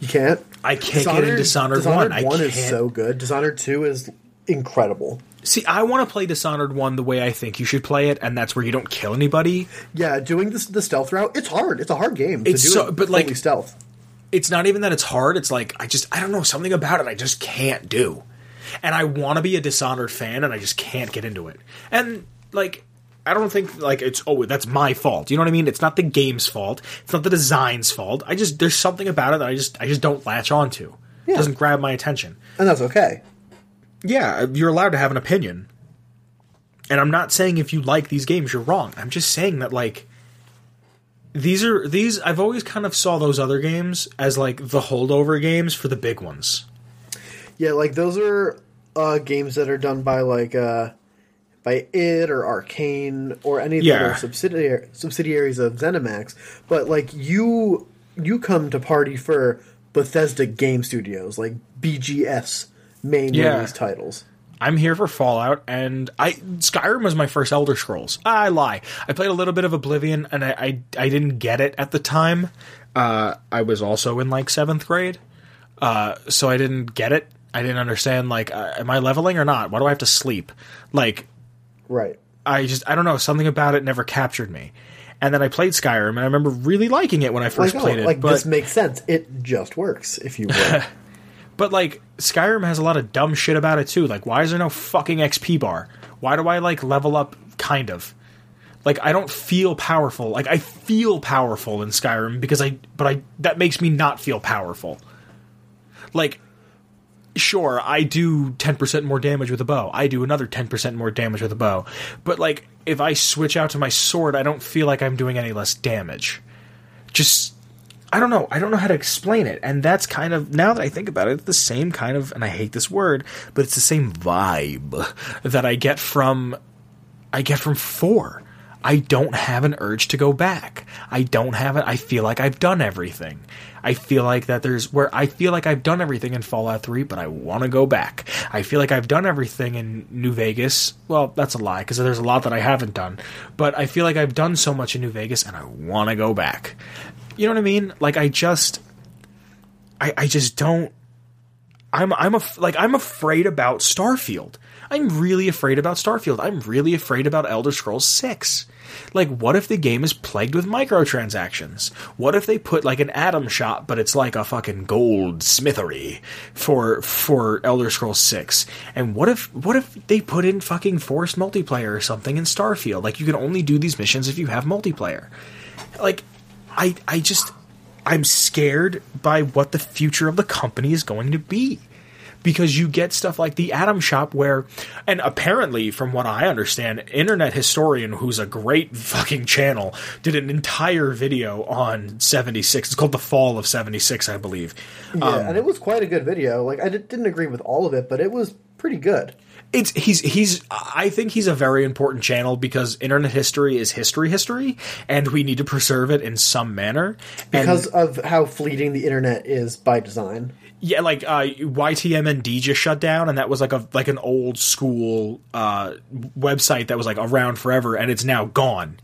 You can't. I can't get into Dishonored, Dishonored One. I One can't. is so good. Dishonored Two is incredible. See, I want to play Dishonored One the way I think you should play it, and that's where you don't kill anybody. Yeah, doing this the stealth route, it's hard. It's a hard game to It's do so- it but, like- stealth. It's not even that it's hard. It's like I just I don't know something about it. I just can't do, and I want to be a Dishonored fan, and I just can't get into it. And like. I don't think like it's oh that's my fault. You know what I mean? It's not the game's fault. It's not the design's fault. I just there's something about it that I just I just don't latch onto. It doesn't grab my attention. And that's okay. yeah, you're allowed to have an opinion. And I'm not saying if you like these games you're wrong. I'm just saying that like these are these I've always kind of saw those other games as like the holdover games for the big ones. Yeah, like those are uh, games that are done by like uh, by id or Arcane or any of the other subsidiary subsidiaries of ZeniMax. But like you you come to party for Bethesda Game Studios, like BGS main Yeah. release titles. I'm here for Fallout and I Skyrim was my first Elder Scrolls. I lie. I played a little bit of Oblivion and I I, I didn't get it at the time. Uh, I was also in like seventh grade, uh, so I didn't get it. I didn't understand like, uh, am I leveling or not? Why do I have to sleep? Like, Right. I just I don't know something about it never captured me. And then I played Skyrim and I remember really liking it when I first Like, oh, played it. like but this makes sense. It just works, if you will. [laughs] but like Skyrim has a lot of dumb shit about it too. Like why is there no fucking XP bar? Why do I like level up kind of? Like I don't feel powerful. Like I feel powerful in Skyrim because I but I that makes me not feel powerful. Like sure, I do 10% more damage with a bow. I do another 10% more damage with a bow. But like if I switch out to my sword, I don't feel like I'm doing any less damage. Just I don't know. I don't know how to explain it. And that's kind of now that I think about it, it's the same kind of and I hate this word, but it's the same vibe that I get from I get from 4. I don't have an urge to go back. I don't have it. I feel like I've done everything. I feel like that there's where I feel like I've done everything in Fallout 3, but I want to go back. I feel like I've done everything in New Vegas. Well, that's a lie because there's a lot that I haven't done. But I feel like I've done so much in New Vegas and I want to go back. You know what I mean? Like I just I I just don't I'm I'm a, like I'm afraid about Starfield. I'm really afraid about Starfield. I'm really afraid about Elder Scrolls 6. Like what if the game is plagued with microtransactions? What if they put like an atom shop but it's like a fucking gold smithery for for Elder Scrolls 6? And what if what if they put in fucking forced multiplayer or something in Starfield? Like you can only do these missions if you have multiplayer. Like I I just I'm scared by what the future of the company is going to be. Because you get stuff like the Atom Shop, where, and apparently, from what I understand, Internet Historian, who's a great fucking channel, did an entire video on 76. It's called The Fall of 76, I believe. yeah, um, and it was quite a good video. Like I didn't agree with all of it, but it was pretty good. it's he's he's I think he's a very important channel because internet history is history history and we need to preserve it in some manner. because and, of how fleeting the internet is by design. Yeah, like uh, YTMND just shut down, and that was like a like an old school uh, website that was like around forever, and it's now gone.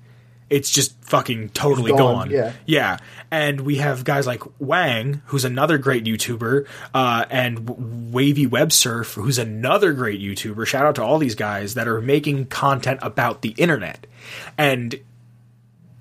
It's just fucking totally gone. gone, yeah. yeah. And we have guys like Whang, who's another great YouTuber, uh, and Wavy Web Surf, who's another great YouTuber. Shout out to all these guys that are making content about the internet, and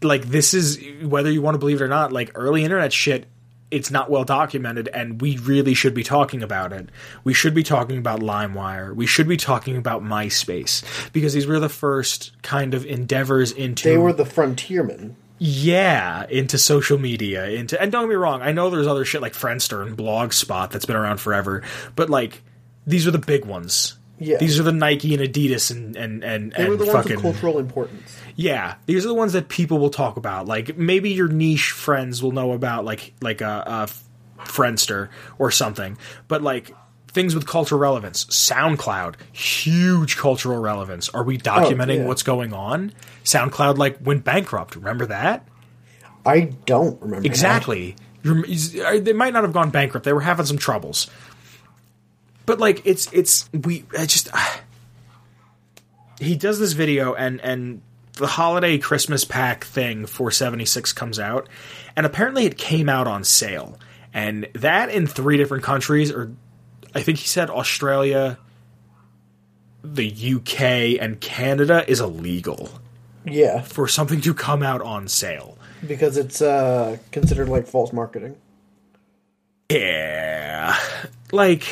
like this is whether you want to believe it or not like early internet shit it's not well documented and we really should be talking about it we should be talking about limewire we should be talking about myspace because these were the first kind of endeavors into They were the frontiermen. yeah into social media into and don't get me wrong i know there's other shit like friendster and blogspot that's been around forever but like these are the big ones Yeah. these are the nike and adidas and and and, They and were the fucking ones of cultural importance. Yeah, these are the ones that people will talk about. Like maybe your niche friends will know about, like like a, a Friendster or something. But like things with cultural relevance, SoundCloud, huge cultural relevance. Are we oh, documenting yeah. what's going on? SoundCloud like went bankrupt. Remember that I don't remember exactly. They might not have gone bankrupt. They were having some troubles. But like it's it's we I just [sighs] he does this video and and the holiday Christmas pack thing for 76 comes out and apparently it came out on sale and that in three different countries or I think he said Australia the UK and Canada is illegal Yeah, for something to come out on sale. because it's uh, considered like false marketing. Yeah. Like,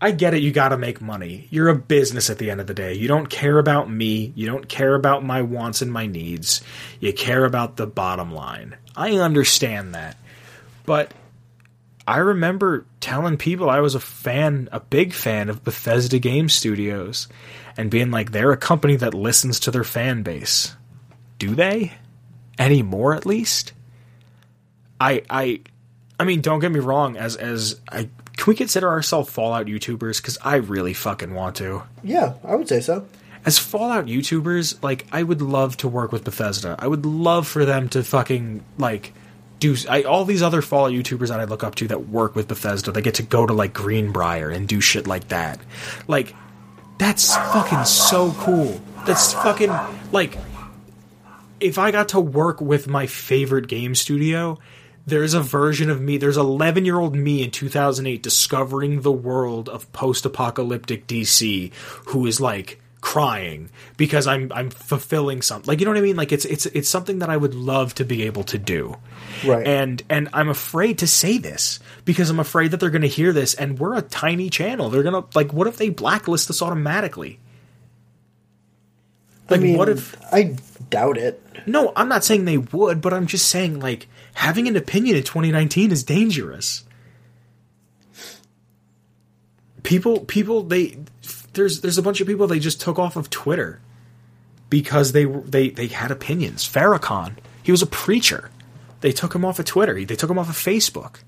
I get it, you gotta make money. You're a business at the end of the day. You don't care about me. You don't care about my wants and my needs. You care about the bottom line. I understand that. But I remember telling people I was a fan, a big fan of Bethesda Game Studios, and being like, they're a company that listens to their fan base. Do they? Anymore, at least? I, I, I mean, don't get me wrong. As as I can we consider ourselves Fallout YouTubers? Because I really fucking want to. Yeah, I would say so. As Fallout YouTubers, like I would love to work with Bethesda. I would love for them to fucking like do I, all these other Fallout YouTubers that I look up to that work with Bethesda. They get to go to like Greenbrier and do shit like that. Like that's fucking so cool. That's fucking like if I got to work with my favorite game studio, there's a version of me, there's 11 year old me in 2008 discovering the world of post apocalyptic DC who is like crying because I'm I'm fulfilling something. Like you know what I mean? Like it's it's it's something that I would love to be able to do. Right. And and I'm afraid to say this because I'm afraid that they're going to hear this and we're a tiny channel. They're going to like what if they blacklist us automatically? I mean, what if I doubt it. no, I'm not saying they would, but I'm just saying like having an opinion in 2019 is dangerous. People people they there's there's a bunch of people they just took off of Twitter because they they they had opinions. Farrakhan, he was a preacher. They took him off of Twitter. They took him off of Facebook.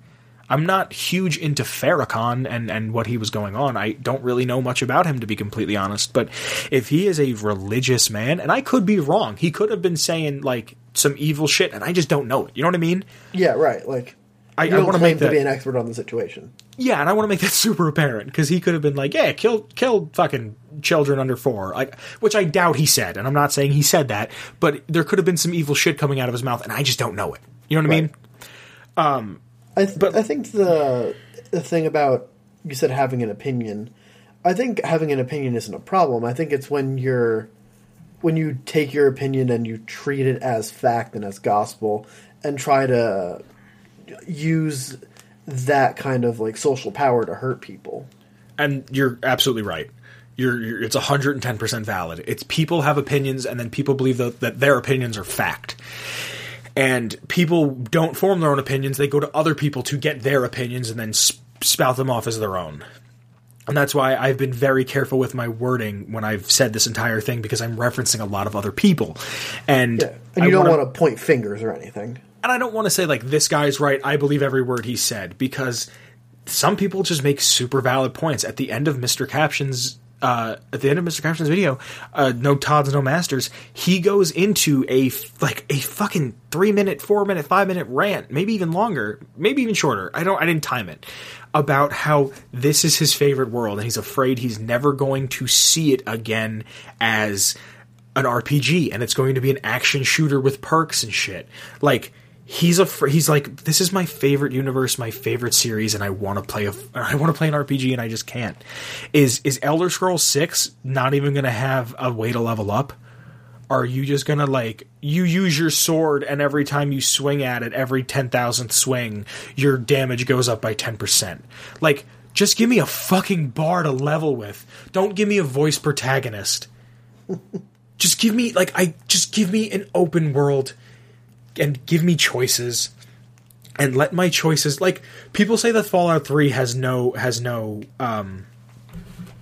I'm not huge into Farrakhan and, and what he was going on. I don't really know much about him, to be completely honest. But if he is a religious man, and I could be wrong, he could have been saying like some evil shit, and I just don't know it. You know what I mean? Yeah, right. Like I, I don't want to claim make to that. be an expert on the situation. Yeah, and I want to make that [laughs] super apparent because he could have been like, "Yeah, kill, kill fucking children under four. like which I doubt he said, and I'm not saying he said that, but there could have been some evil shit coming out of his mouth, and I just don't know it. You know what I mean? I th- But- I think the the thing about you said having an opinion. I think having an opinion isn't a problem. I think it's when you're when you take your opinion and you treat it as fact and as gospel and try to use that kind of like social power to hurt people. And you're absolutely right. You're, you're it's 110 percent valid. It's people have opinions, and then people believe that, that their opinions are fact. And people don't form their own opinions; they go to other people to get their opinions, and then sp- spout them off as their own. And that's why I've been very careful with my wording when I've said this entire thing because I'm referencing a lot of other people, and Yeah. And I you don't want to point fingers or anything. and I don't want to say like this guy's right. I believe every word he said because some people just make super valid points. At the end of Mr. Caption's uh, at the end of Mr. Caption's video, uh, no Todd's, no Masters, he goes into a like a fucking three minute, four minute, five minute rant, maybe even longer, maybe even shorter. I don't, I didn't time it about how this is his favorite world and he's afraid he's never going to see it again as an RPG and it's going to be an action shooter with perks and shit. Like he's a he's like this is my favorite universe, my favorite series and I want to play a I want to play an RPG and I just can't. Is is Elder Scrolls 6 not even going to have a way to level up? Are you just to like you use your sword and every time you swing at it every 10,000th swing your damage goes up by 10%. Like just give me a fucking bar to level with. Don't give me a voice protagonist. [laughs] just give me like I just give me an open world and give me choices and let my choices like people say that Fallout 3 has no has no um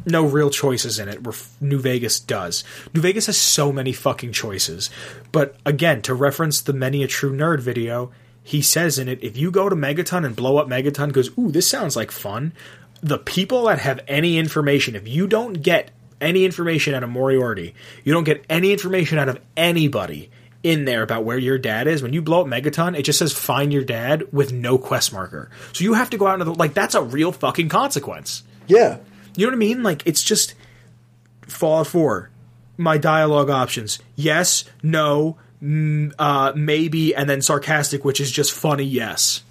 no real choices in it where New Vegas does. New Vegas has so many fucking choices. But again, to reference the many a true nerd video, he says in it if you go to Megaton and blow up Megaton goes, "Ooh, this sounds like fun." The people that have any information, if you don't get any information out of Moriarty. You don't get any information out of anybody in there about where your dad is. When you blow up Megaton, it just says find your dad with no quest marker. So you have to go out into the like that's a real fucking consequence. Yeah. You know what I mean? Like it's just Fallout 4. My dialogue options. Yes, no, mm, uh, maybe, and then sarcastic, which is just funny, yes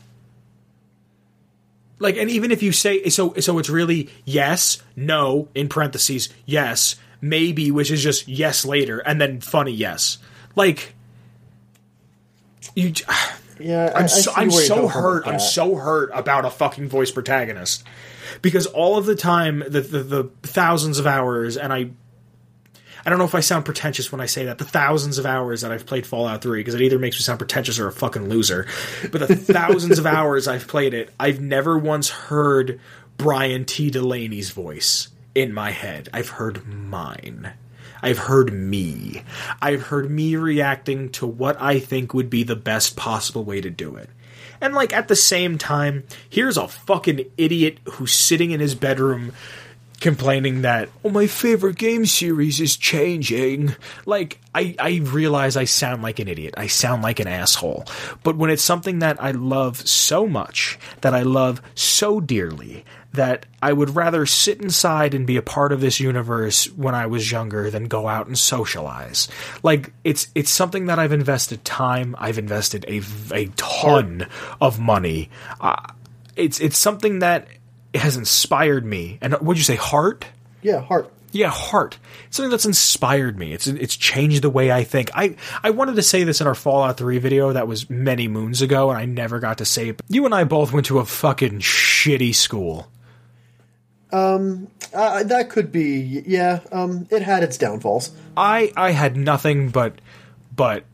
like and even if you say so so it's really yes no in parentheses yes maybe which is just yes later and then funny yes like you [sighs] yeah i'm so, I'm so hurt i'm so hurt about a fucking voice protagonist because all of the time the, the the thousands of hours and i I don't know if I sound pretentious when I say that. The thousands of hours that I've played Fallout 3, because it either makes me sound pretentious or a fucking loser. But the [laughs] thousands of hours I've played it, I've never once heard Brian T. Delaney's voice in my head. I've heard mine. I've heard me. I've heard me reacting to what I think would be the best possible way to do it. And like at the same time, here's a fucking idiot who's sitting in his bedroom complaining that oh my favorite game series is changing. Like I, I realize i sound like an idiot. I sound like an asshole. But when it's something that i love so much that i love so dearly that i would rather sit inside and be a part of this universe when i was younger than go out and socialize. Like it's it's something that i've invested time i've invested a, a ton of money. Uh, it's it's something that has inspired me. And what'd you say, heart? Yeah, heart. Yeah, heart. It's something that's inspired me. It's it's changed the way I think. I I wanted to say this in our Fallout 3 video that was many moons ago, and I never got to say it. You and I both went to a fucking shitty school. Um, uh, that could be. Yeah. Um, it had its downfalls. I I had nothing but but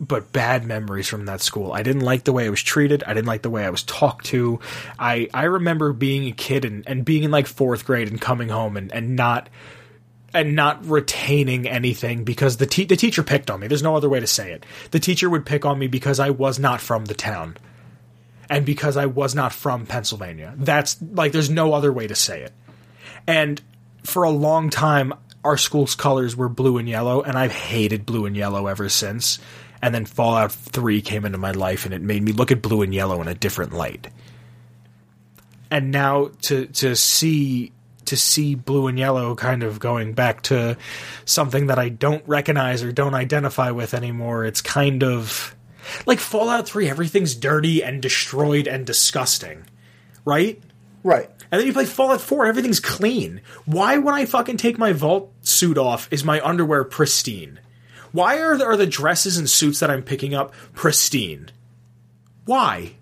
but bad memories from that school. I didn't like the way I was treated. I didn't like the way I was talked to. I I remember being a kid and, and being in like fourth grade and coming home and, and not and not retaining anything because the te- the teacher picked on me. There's no other way to say it. The teacher would pick on me because I was not from the town. And because I was not from Pennsylvania. That's like there's no other way to say it. And for a long time our school's colors were blue and yellow and I've hated blue and yellow ever since and then Fallout 3 came into my life and it made me look at blue and yellow in a different light. And now to to see to see blue and yellow kind of going back to something that I don't recognize or don't identify with anymore, it's kind of like Fallout 3 everything's dirty and destroyed and disgusting. Right? Right. And then you play Fallout 4, everything's clean. Why, when I fucking take my vault suit off, is my underwear pristine? Why are the, are the dresses and suits that I'm picking up pristine? Why?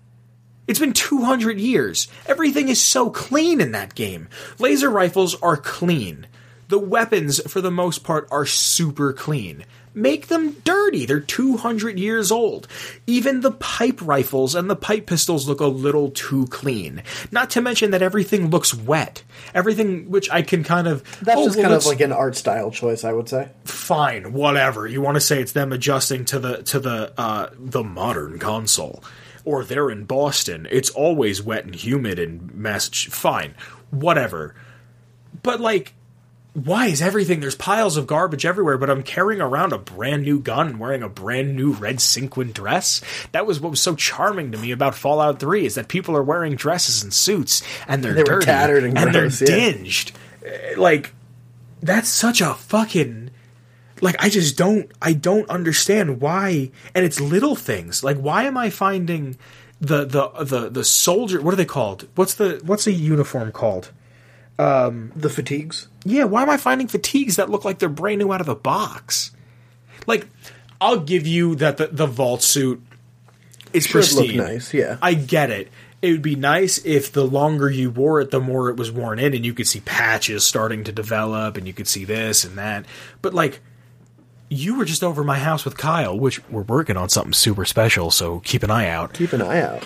It's been 200 years. Everything is so clean in that game. Laser rifles are clean. The weapons, for the most part, are super clean make them dirty. They're 200 years old. Even the pipe rifles and the pipe pistols look a little too clean. Not to mention that everything looks wet. Everything, which I can kind of. That's oh, just well, kind of like an art style choice, I would say. Fine, whatever. You want to say it's them adjusting to the to the uh, the modern console, or they're in Boston. It's always wet and humid in Massachusetts. Fine, whatever but like why is everything there's piles of garbage everywhere but i'm carrying around a brand new gun and wearing a brand new red sequin dress? That was what was so charming to me about fallout 3 is that people are wearing dresses and suits and they're They dirty tattered and gross, they're yeah. dinged. Eh, like that's such a fucking like i just don't i don't understand why and it's little things. Like why am i finding the the the the soldier what are they called? What's the what's a uniform called Um, the fatigues. yeah, why am I finding fatigues that look like they're brand new out of the box? Like, I'll give you that the, the vault suit is Should look pristine. nice, yeah. I get it. It would be nice if the longer you wore it, the more it was worn in, and you could see patches starting to develop, and you could see this and that. But like, you were just over my house with Kyle, which we're working on something super special, so keep an eye out Keep an eye out.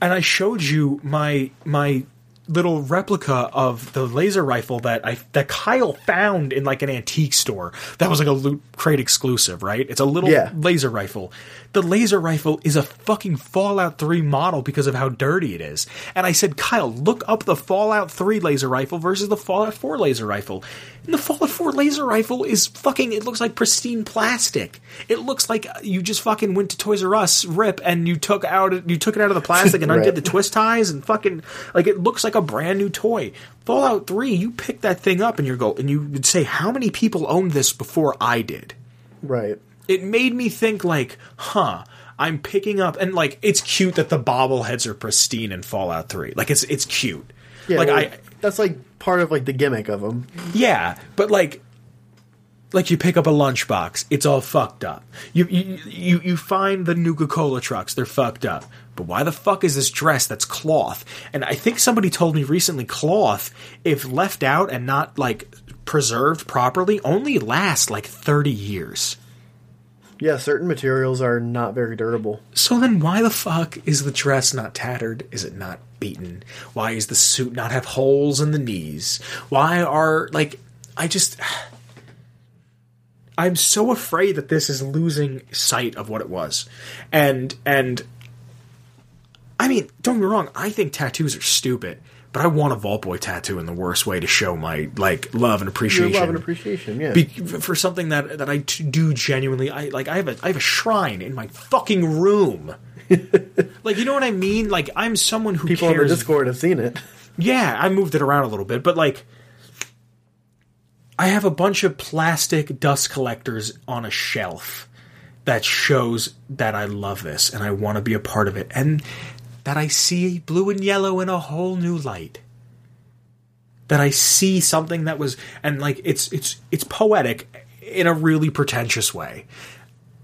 and I showed you my my little replica of the laser rifle that I that Kyle found in like an antique store. That was like a loot crate exclusive, right? It's a little Yeah. laser rifle. The laser rifle is a fucking Fallout 3 model because of how dirty it is. And I said, "Kyle, look up the Fallout 3 laser rifle versus the Fallout 4 laser rifle." And the Fallout 4 laser rifle is fucking it looks like pristine plastic. It looks like you just fucking went to Toys R Us, rip, and you took out you took it out of the plastic and [laughs] Right. undid the twist ties and fucking like it looks like a brand new toy. Fallout 3, you pick that thing up and you go and you would say how many people owned this before I did? Right. It made me think like, huh, I'm picking up and like it's cute that the bobbleheads are pristine in Fallout 3. Like it's it's cute. Yeah. like well, I that's like part of like the gimmick of them. yeah, but like like you pick up a lunchbox, it's all fucked up. You you you, you find the Nuka Cola trucks, they're fucked up. But why the fuck is this dress that's cloth? And I think somebody told me recently cloth, if left out and not like preserved properly, only lasts like 30 years. Yeah, certain materials are not very durable. So then why the fuck is the dress not tattered? Is it not beaten? Why is the suit not have holes in the knees? Why are like I just [sighs] I'm so afraid that this is losing sight of what it was. And and I mean, don't get me wrong, I think tattoos are stupid, but I want a Vault Boy tattoo in the worst way to show my like love and Your appreciation love and appreciation, yeah. be, for something that that I t- do genuinely. I like. I have a I have a shrine in my fucking room. [laughs] like you know what I mean? Like I'm someone who People on the. Discord have seen it. Yeah, I moved it around a little bit, but like I have a bunch of plastic dust collectors on a shelf that shows that I love this and I want to be a part of it and that I see blue and yellow in a whole new light. That I see something that was and like it's it's it's poetic in a really pretentious way.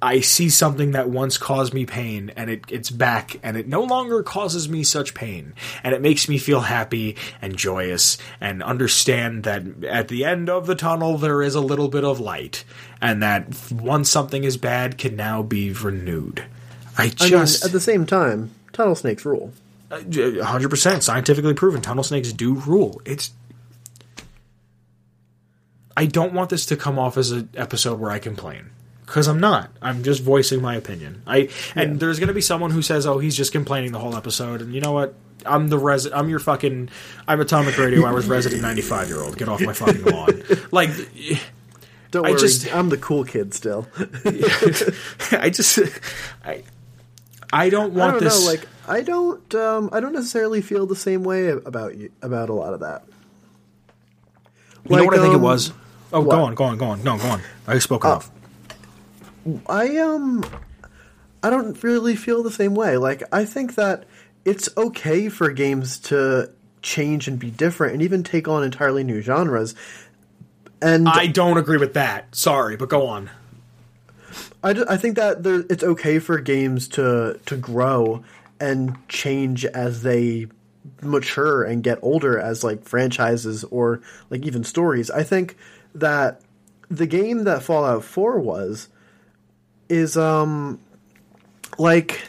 I see something that once caused me pain and it, it's back and it no longer causes me such pain. And it makes me feel happy and joyous and understand that at the end of the tunnel there is a little bit of light and that once something is bad can now be renewed. I I just. mean, at the same time, tunnel snakes rule. Uh, hundred percent scientifically proven. Tunnel snakes do rule. It's. I don't want this to come off as an episode where I complain because I'm not. I'm just voicing my opinion. I and there's going to be someone who says, "Oh, he's just complaining the whole episode," and you know what? I'm the res. I'm your fucking. I'm Atomic Radio Hours resident 95 year old. Get off my fucking lawn. [laughs] like, Don't I worry, just- I'm the cool kid still. [laughs] I just. I. I don't I want don't this. know. Like, I don't. Um, I don't necessarily feel the same way about you about a lot of that. you know what I think it um, was. Oh, what? go on, go on, go on. No, go on. I spoke enough. I um I don't really feel the same way. Like I think that it's okay for games to change and be different and even take on entirely new genres. And I don't agree with that. Sorry, but go on. I, I think that there, it's okay for games to to grow and change as they mature and get older as like franchises or like even stories. I think that the game that Fallout 4 was is um like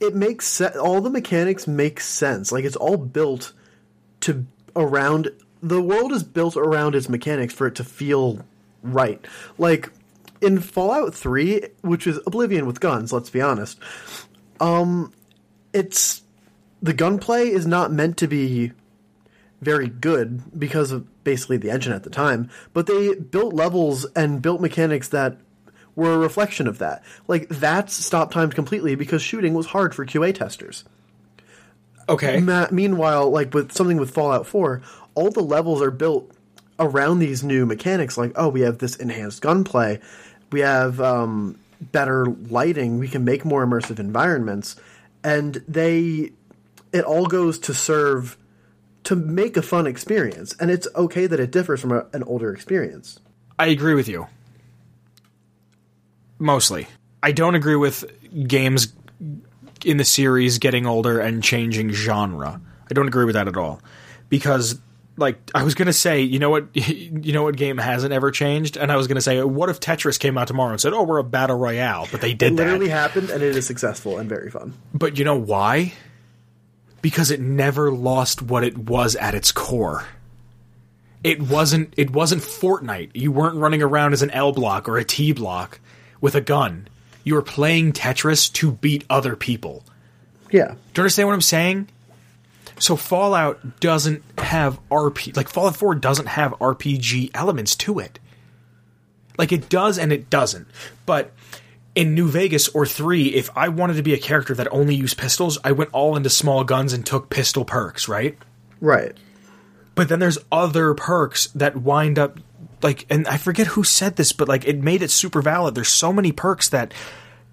it makes se- all the mechanics make sense. Like it's all built to around the world is built around its mechanics for it to feel right. Like in Fallout 3, which is Oblivion with guns, let's be honest. Um it's the gunplay is not meant to be very good because of basically the engine at the time, but they built levels and built mechanics that were a reflection of that. Like that's stopped timed completely because shooting was hard for QA testers. Okay. Ma- meanwhile, like with something with Fallout 4, all the levels are built around these new mechanics. Like, oh, we have this enhanced gunplay, we have um, better lighting, we can make more immersive environments, and they it all goes to serve to make a fun experience. And it's okay that it differs from a, an older experience. I agree with you. Mostly. I don't agree with games in the series getting older and changing genre. I don't agree with that at all. Because like I was going to say, you know what [laughs] you know what game hasn't ever changed and I was going to say what if Tetris came out tomorrow and said, "Oh, we're a battle royale." But they did It literally that. happened, and it is successful and very fun. But you know why? Because it never lost what it was at its core. It wasn't it wasn't Fortnite. You weren't running around as an L block or a T block with a gun. You were playing Tetris to beat other people. Yeah. Do you understand what I'm saying? So Fallout doesn't have RP like Fallout 4 doesn't have RPG elements to it. Like it does and it doesn't. But in New Vegas or 3, if I wanted to be a character that only used pistols, I went all into small guns and took pistol perks, right? Right. But then there's other perks that wind up like and I forget who said this, but like it made it super valid. There's so many perks that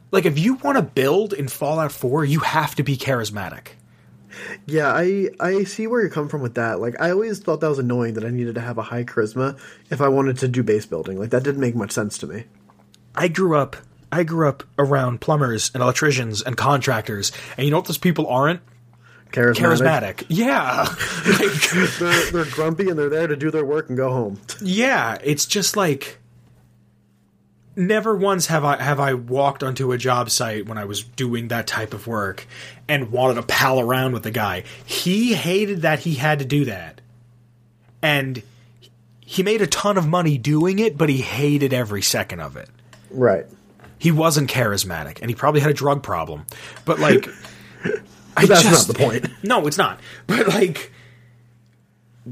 like if you want to build in Fallout 4, you have to be charismatic. Yeah, I I see where you're coming from with that. Like, I always thought that was annoying that I needed to have a high charisma if I wanted to do base building. Like, that didn't make much sense to me. I grew up I grew up around plumbers and electricians and contractors, and you know what those people aren't? Charismatic. Charismatic. Yeah. [laughs] Like, They're, they're grumpy and they're there to do their work and go home. yeah, it's just like never once have I have I walked onto a job site when I was doing that type of work and wanted to pal around with the guy. He hated that he had to do that. And he made a ton of money doing it, but he hated every second of it. Right. he wasn't charismatic and he probably had a drug problem but like [laughs] But that's just- not the point. no it's not but like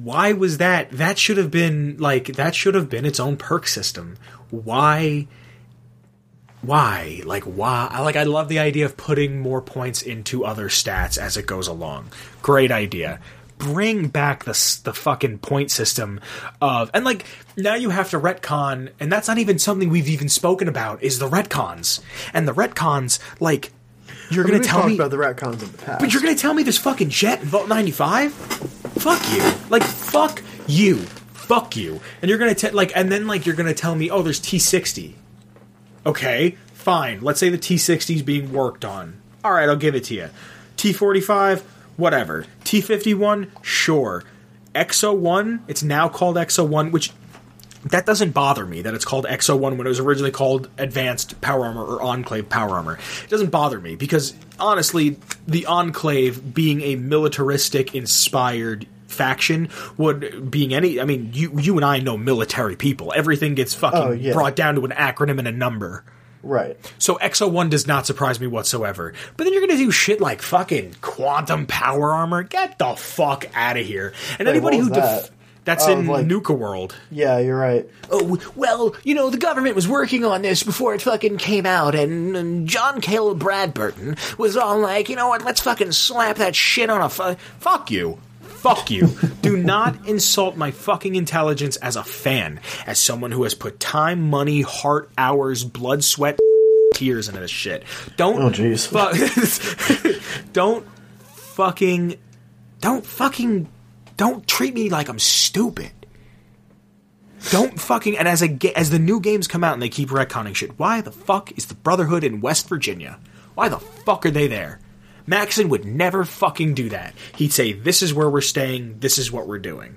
why was that? That should have been like that should have been its own perk system. Why why like why I like i love the idea of putting more points into other stats as it goes along. Great idea. Bring back the the fucking point system of and like now you have to retcon and that's not even something we've even spoken about is the retcons. And the retcons like you're I mean, gonna tell me about the retcons in the past. but you're gonna tell me there's fucking jet in Vault 95? Fuck you. Like, fuck you. Fuck you. And you're gonna, te- like, and then, like, you're gonna tell me, oh, there's T60. Okay, fine. Let's say the T60 is being worked on. Alright, I'll give it to you. T45, whatever. T51, sure. XO1, it's now called XO1, which that doesn't bother me that it's called XO1 when it was originally called Advanced Power Armor or Enclave Power Armor. It doesn't bother me because honestly, the Enclave being a militaristic inspired faction would being any I mean you you and I know military people. Everything gets fucking Oh, yeah. brought down to an acronym and a number. right. So XO1 does not surprise me whatsoever. But then you're gonna do shit like fucking quantum power armor. Get the fuck out of here. And anybody what who def-? That's in like- Nuka World. Yeah, you're right. Oh, well, you know, the government was working on this before it fucking came out, and, and John Caleb Bradberton was all like, you know what, let's fucking slap that shit on a fu- Fuck you. Fuck you. Do not insult my fucking intelligence as a fan, as someone who has put time, money, heart, hours, blood, sweat, tears into this shit. Don't. Oh, jeez. fu- [laughs] don't fucking. Don't fucking. Don't treat me like I'm stupid. Don't fucking. And as a as the new games come out and they keep retconning shit, why the fuck is the Brotherhood in West Virginia? Why the fuck are they there? Maxson would never fucking do that. He'd say, "This is where we're staying. This is what we're doing."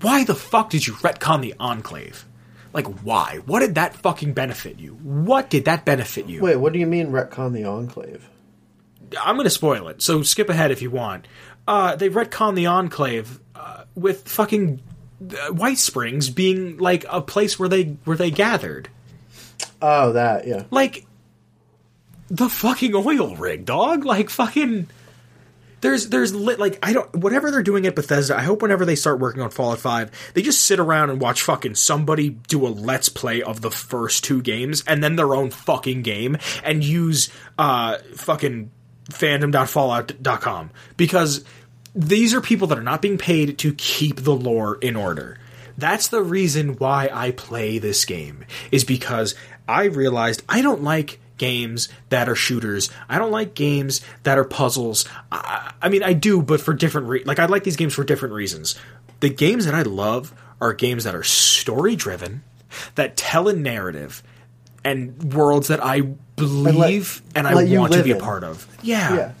Why the fuck did you retcon the Enclave? Like, why? What did that fucking benefit you? What did that benefit you? Wait, what do you mean retcon the Enclave? I'm going to spoil it, so skip ahead if you want. Uh, they retcon the Enclave uh, with fucking uh, White Springs being like a place where they where they gathered, Oh, that, yeah. like the fucking oil rig, dog. Like fucking. there's there's lit like I don't whatever they're doing at Bethesda. I hope whenever they start working on Fallout Five, they just sit around and watch fucking somebody do a let's play of the first two games and then their own fucking game and use uh fucking fandom.fallout.com because these are people that are not being paid to keep the lore in order. That's the reason why I play this game is because I realized I don't like games that are shooters. I don't like games that are puzzles. I, I mean, I do, but for different re- like I like these games for different reasons. The games that I love are games that are story driven, that tell a narrative, and worlds that I believe and, let I want to be a part of. Yeah. Yeah.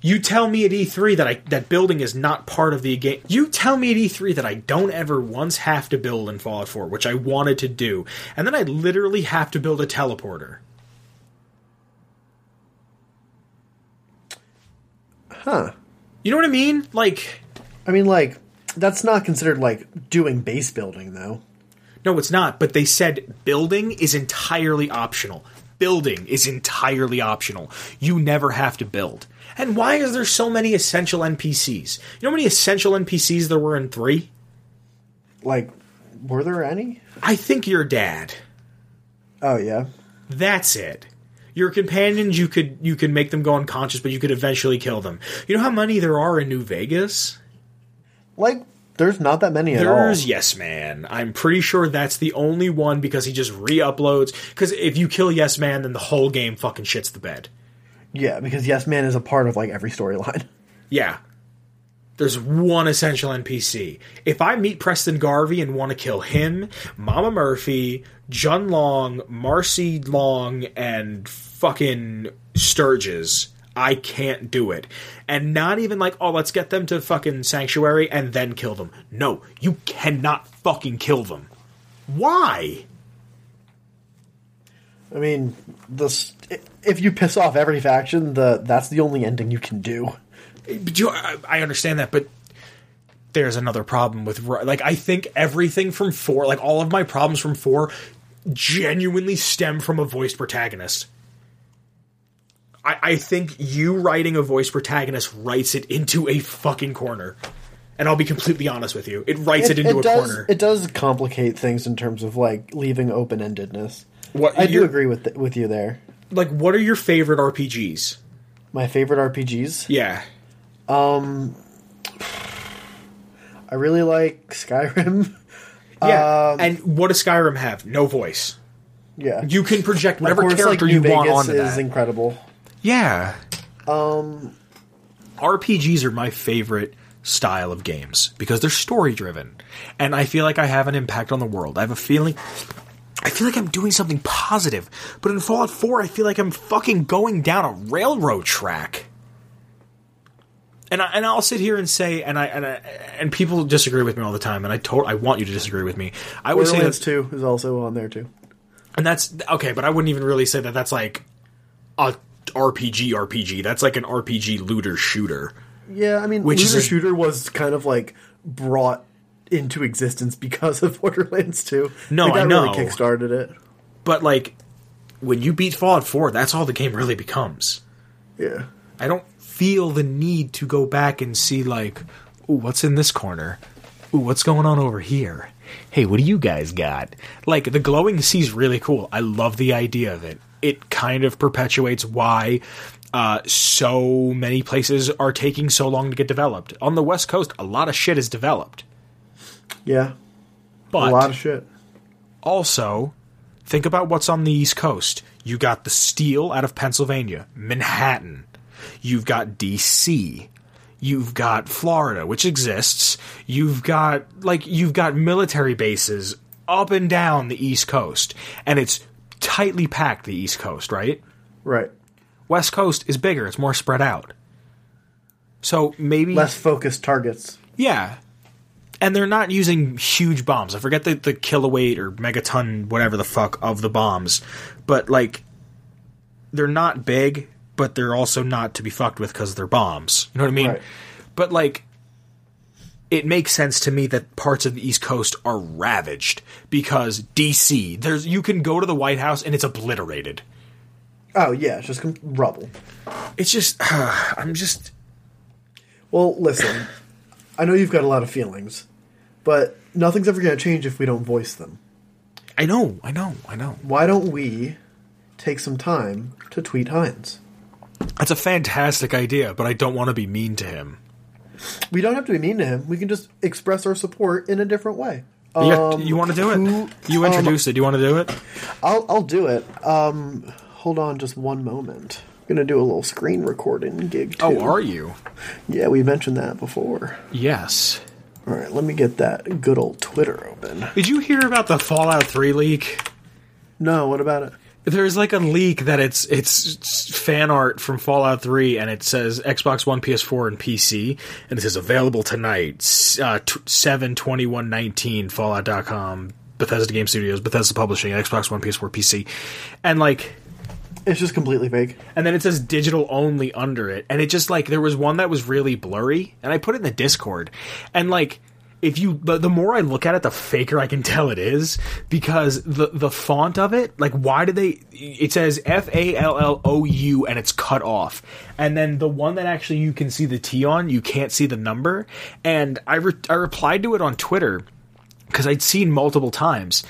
You tell me at E3 that I that building is not part of the game. You tell me at E3 that I don't ever once have to build in Fallout 4, which I wanted to do, and then I literally have to build a teleporter. Huh. You know what I mean? Like, I mean, like, that's not considered like doing base building, though. No, it's not. But they said building is entirely optional. Building is entirely optional. You never have to build. And why is there so many essential NPCs? You know how many essential NPCs there were in three? Like, were there any? I think your dad. Oh yeah. That's it. Your companions, you could you could make them go unconscious, but you could eventually kill them. You know how many there are in New Vegas? Like, there's not that many at all. There's. Yes Man. I'm pretty sure that's the only one because he just re-uploads. Because if you kill Yes Man, then the whole game fucking shits the bed. Yeah, because Yes Man is a part of like every storyline. [laughs] Yeah. There's one essential NPC. If I meet Preston Garvey and want to kill him, Mama Murphy, Jun Long, Marcy Long, and fucking Sturges, I can't do it. And not even like, oh, let's get them to fucking Sanctuary and then kill them. No, you cannot fucking kill them. Why? I mean, this if you piss off every faction, the that's the only ending you can do. But you, I I understand that, but there's another problem with like I think everything from four, like all of my problems from four, genuinely stem from a voiced protagonist. I, I think you writing a voice protagonist writes it into a fucking corner. And I'll be completely honest with you, it writes it, into a does, corner. It does complicate things in terms of like leaving open endedness. What I do agree with with you there. like, what are your favorite RPGs? My favorite RPGs. Yeah, Um, I really like Skyrim. [laughs] yeah. Um, and what does Skyrim have? No voice. Yeah, You can project whatever course, character like, you New want Vegas onto is that. incredible. Yeah. Um RPGs are my favorite style of games because they're story driven and I feel like I have an impact on the world. I have a feeling I feel like I'm doing something positive, but in Fallout 4 I feel like I'm fucking going down a railroad track. And I, and I'll sit here and say and I and I, and people disagree with me all the time and I told I want you to disagree with me. I would say Borderlands that, Two is also on there too. and that's okay, but I wouldn't even really say that that's like a RPG RPG. That's like an RPG looter shooter. Yeah, I mean, Which Which is a- Shooter was kind of like brought into existence because of [laughs] Borderlands 2. No, like, I know. really kickstarted it. But like when you beat Fallout 4, that's all the game really becomes. Yeah. I don't feel the need to go back and see like, ooh, what's in this corner? Ooh, what's going on over here? Hey, what do you guys got? Like the glowing sea is really cool. I love the idea of it. It kind of perpetuates why uh, so many places are taking so long to get developed. On the West Coast, a lot of shit is developed. Yeah. But a lot of shit. also, think about what's on the East Coast. You got the steel out of Pennsylvania, Manhattan. You've got DC. You've got Florida, which exists. You've got like you've got military bases up and down the East Coast, and it's tightly packed. The East Coast, right? Right. West Coast is bigger. It's more spread out. So maybe Less focused targets. yeah. And they're not using huge bombs. I forget the, the kiloweight or megaton, whatever the fuck, of the bombs. But, like, they're not big, but they're also not to be fucked with because they're bombs. You know what I mean? Right. But, like, it makes sense to me that parts of the East Coast are ravaged because DC, there's you can go to the White House and it's obliterated. Oh yeah, it's just rubble. It's just [sighs] I'm just Well, listen, I know you've got a lot of feelings, but nothing's ever going to change if we don't voice them. I know, I know, I know. Why don't we take some time to tweet Hines? That's a fantastic idea, but I don't want to be mean to him. We don't have to be mean to him. We can just express our support in a different way. Yeah, Um, you want to do it? who- you introduced it. Do you want to do it? I'll I'll do it. Um, hold on, just one moment. I'm gonna do a little screen recording gig. Too. Oh, are you? Yeah, we mentioned that before. Yes. All right, let me get that good old Twitter open. Did you hear about the Fallout 3 leak? No, what about it? There's like a leak that it's it's fan art from Fallout 3 and it says Xbox One, PS4 and PC and it says available tonight uh, t- 7 21 19 fallout.com Bethesda Game Studios Bethesda Publishing Xbox One, PS4, PC. And like It's just completely fake. and then it says digital only under it and it just like there was one that was really blurry and i put it in the discord and like if you the, the more i look at it the faker i can tell it is because the the font of it like why did they it says f-a-l-l-o-u and it's cut off and then the one that actually you can see the t on you can't see the number and i re- i replied to it on twitter because i'd seen multiple times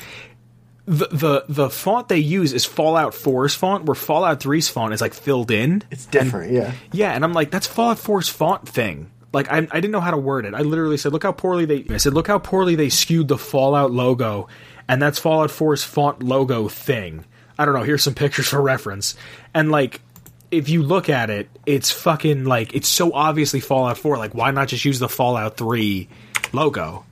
the, the the font they use is Fallout 4's font, where Fallout 3's font is like filled in. It's different, yeah. Yeah, and I'm like, that's Fallout 4's font thing. Like, I, I didn't know how to word it. I literally said, look how poorly they. I said, look how poorly they skewed the Fallout logo, and that's Fallout 4's font logo thing. I don't know. Here's some pictures for reference, and like. If you look at it, it's fucking like it's so obviously Fallout 4. Like, why not just use the Fallout 3 logo?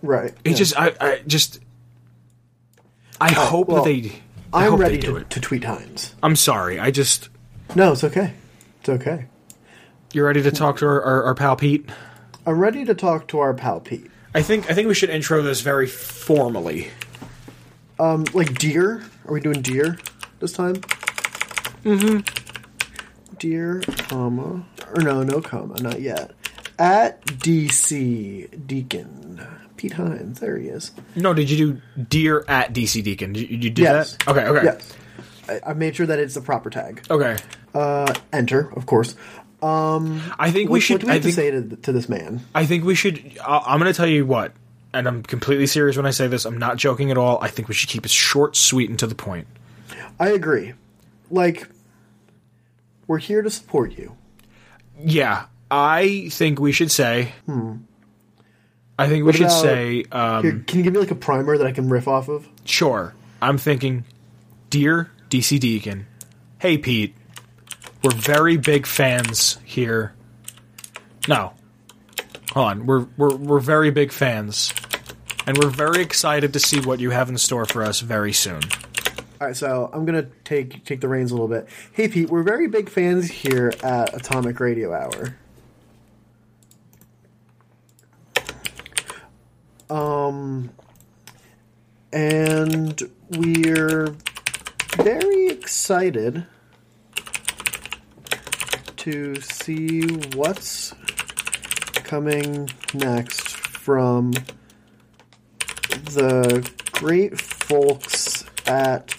Right. It yeah. just, I, I just, I oh, hope well, that they. I I'm ready to, to tweet Hines. I'm sorry. I just. No, it's okay. It's okay. You're ready to talk to our, our, our pal Pete. I'm ready to talk to our pal Pete. I think I think we should intro this very formally. Um, like deer. Are we doing deer this time? Mm-hmm. Deer, comma, or no, no comma, not yet. At DC Deacon Pete Hines. There he is. No, did you do dear at DC Deacon? Did you, you do Yes. that? Okay, okay, Yes. I, I made sure that it's the proper tag. okay. Uh, enter, of course. I think What, we should. what do we I have to think. say to, to this man? I think we should. i I'm going to tell you what, and I'm completely serious when I say this. I'm not joking at all. I think we should keep it short, sweet, and to the point. I agree. Like, we're here to support you. Yeah, I think we should say. I think we should about- say. Um, Here, can you give me like a primer that I can riff off of? Sure. I'm thinking, dear DC Deacon, hey Pete, we're very big fans here. No, hold on. We're we're we're very big fans, and we're very excited to see what you have in store for us very soon. All right, so I'm gonna take take the reins a little bit. Hey Pete, we're very big fans here at Atomic Radio Hour. Um, and we're very excited to see what's coming next from the great folks at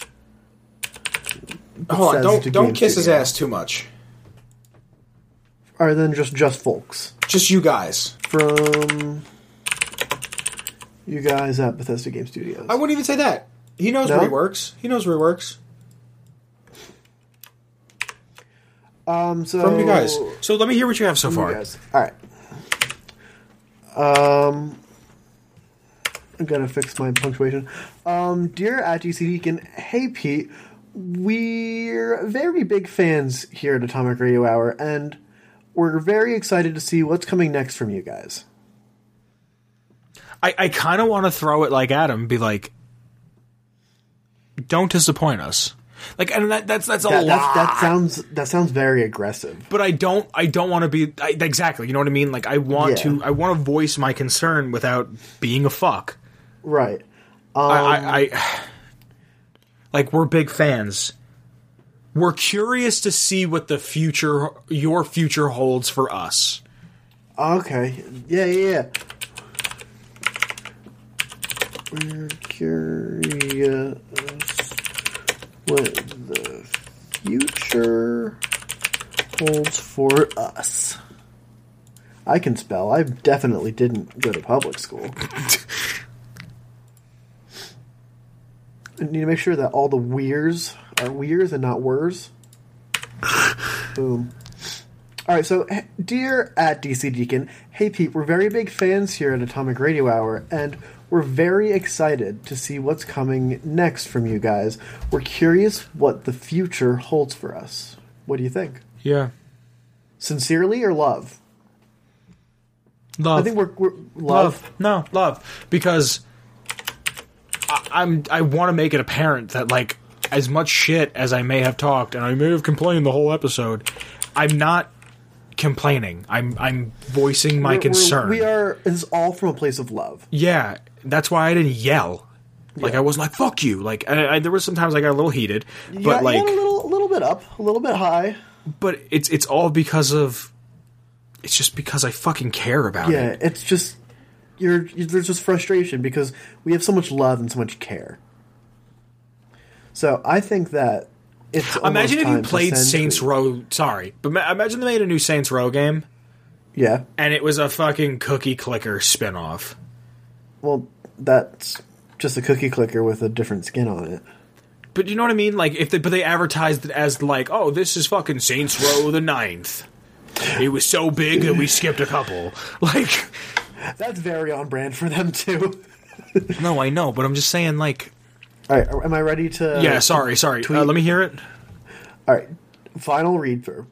Hold on, don't don't kiss his ass too much. Or then just just folks Just you guys. from you guys at Bethesda Game Studios. I wouldn't even say that. He knows No? where he works. He knows where he works. Um, so From you guys. So let me hear what you have so you far. guys. All right. Um, I'm gonna fix my punctuation. Um, dear at DC Deacon, hey Pete, we're very big fans here at Atomic Radio Hour, and we're very excited to see what's coming next from you guys. I, I kind of want to throw it like Adam, be like, "Don't disappoint us." Like, and that, that's that's a That, lot. that sounds that sounds very aggressive. but I don't I don't want to be I, exactly. You know what I mean? Like, I want Yeah. to I want to voice my concern without being a fuck. Right. Um, I, I, I like we're big fans. We're curious to see what the future your future holds for us. Okay. Yeah, yeah, yeah. We're curious what the future holds for us. I can spell. I definitely didn't go to public school. I need to make sure that all the weers are weers and not wers. Boom. All right, so dear at DC Deacon, hey Pete, we're very big fans here at Atomic Radio Hour, and we're very excited to see what's coming next from you guys. We're curious what the future holds for us. What do you think? Yeah. Sincerely or love? Love. I think we're, we're love. love. No, love. Because I, I'm I want to make it apparent that like as much shit as I may have talked and I may have complained the whole episode, I'm not complaining. I'm I'm voicing my We're- we're- concern. We are. It's all from a place of love. Yeah, that's why I didn't yell. Like I wasn't like "fuck you." Like I, I, there was sometimes I got a little heated, but yeah, like, a little, a little bit up, a little bit high. but it's it's all because of. It's just because I fucking care about Yeah, it. Yeah, it's just you're, you there's just frustration because we have so much love and so much care. So I think that it's Imagine if you played Saints Row. Sorry, but ma- imagine they made a new Saints Row game Yeah, and it was a fucking cookie clicker spinoff. well, that's just a cookie clicker with a different skin on it. But you know what I mean? Like if they but they advertised it as like, oh, this is fucking Saints Row the ninth. It was so big that we skipped a couple. [laughs] Like, That's very on brand for them too. [laughs] no, I know, but I'm just saying, like, All right, am I ready to? yeah, sorry, sorry. tweet- Uh, let me hear it. All right, final read through.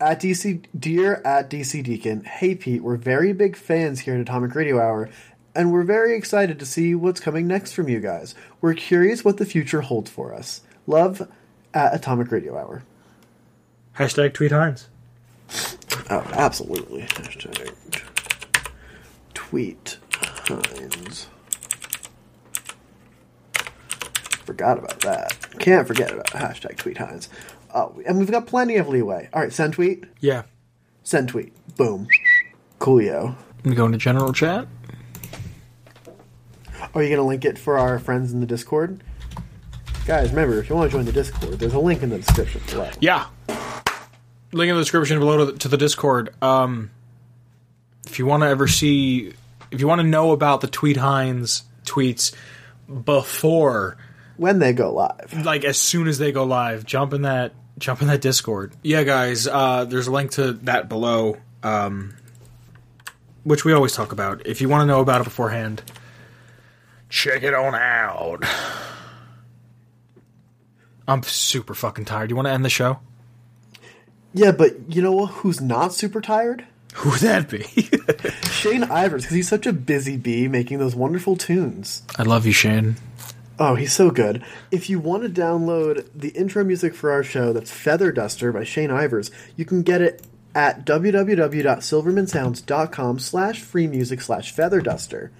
At DC, dear at DC Deacon, hey Pete, we're very big fans here at Atomic Radio Hour, and we're very excited to see what's coming next from you guys. We're curious what the future holds for us. Love at Atomic Radio Hour. Hashtag tweet Hines. Oh, absolutely. Hashtag tweet Hines. Forgot about that. Can't forget about hashtag tweet Hines. Oh, and we've got plenty of leeway. All right, send tweet. Yeah. Send tweet. Boom. Coolio. We go into general chat. Are you going to link it for our friends in the Discord? Guys, remember, if you want to join the Discord, there's a link in the description below. Yeah. Link in the description below to the, to the Discord. Um, if you want to ever see, if you want to know about the Tweet Hines tweets before, When they go live. like as soon as they go live, jump in that jump in that Discord. Yeah, guys. Uh, there's a link to that below, um, which we always talk about. If you want to know about it beforehand, check it on out. I'm super fucking tired. You want to end the show? Yeah, but you know who's not super tired? Who would that be? [laughs] Shane Ivers, because he's such a busy bee making those wonderful tunes. I love you, Shane. Oh, he's so good. If you want to download the intro music for our show, that's Feather Duster by Shane Ivers, you can get it at www.silvermansounds.com slash free music slash feather duster.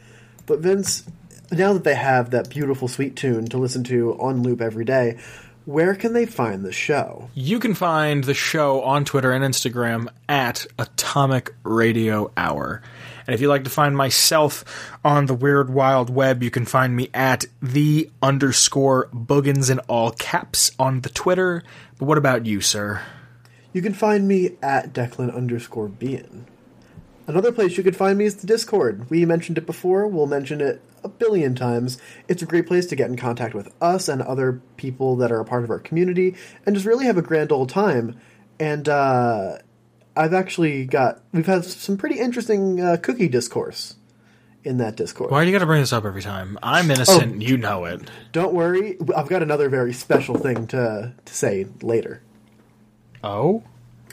But Vince, now that they have that beautiful sweet tune to listen to on loop every day, where can they find the show? You can find the show on Twitter and Instagram at Atomic Radio Hour. And if you'd like to find myself on the weird wild web, you can find me at the underscore boogans in all caps on the Twitter. But what about you, sir? You can find me at Declan underscore Bean. Another place you could find me is the Discord. We mentioned it before, we'll mention it a billion times. It's a great place to get in contact with us and other people that are a part of our community and just really have a grand old time. And uh, I've actually got, we've had some pretty interesting uh, cookie discourse in that Discord. Why do you got to bring this up every time? I'm innocent. You know it. Don't worry, I've got another very special thing to, to say later. Oh?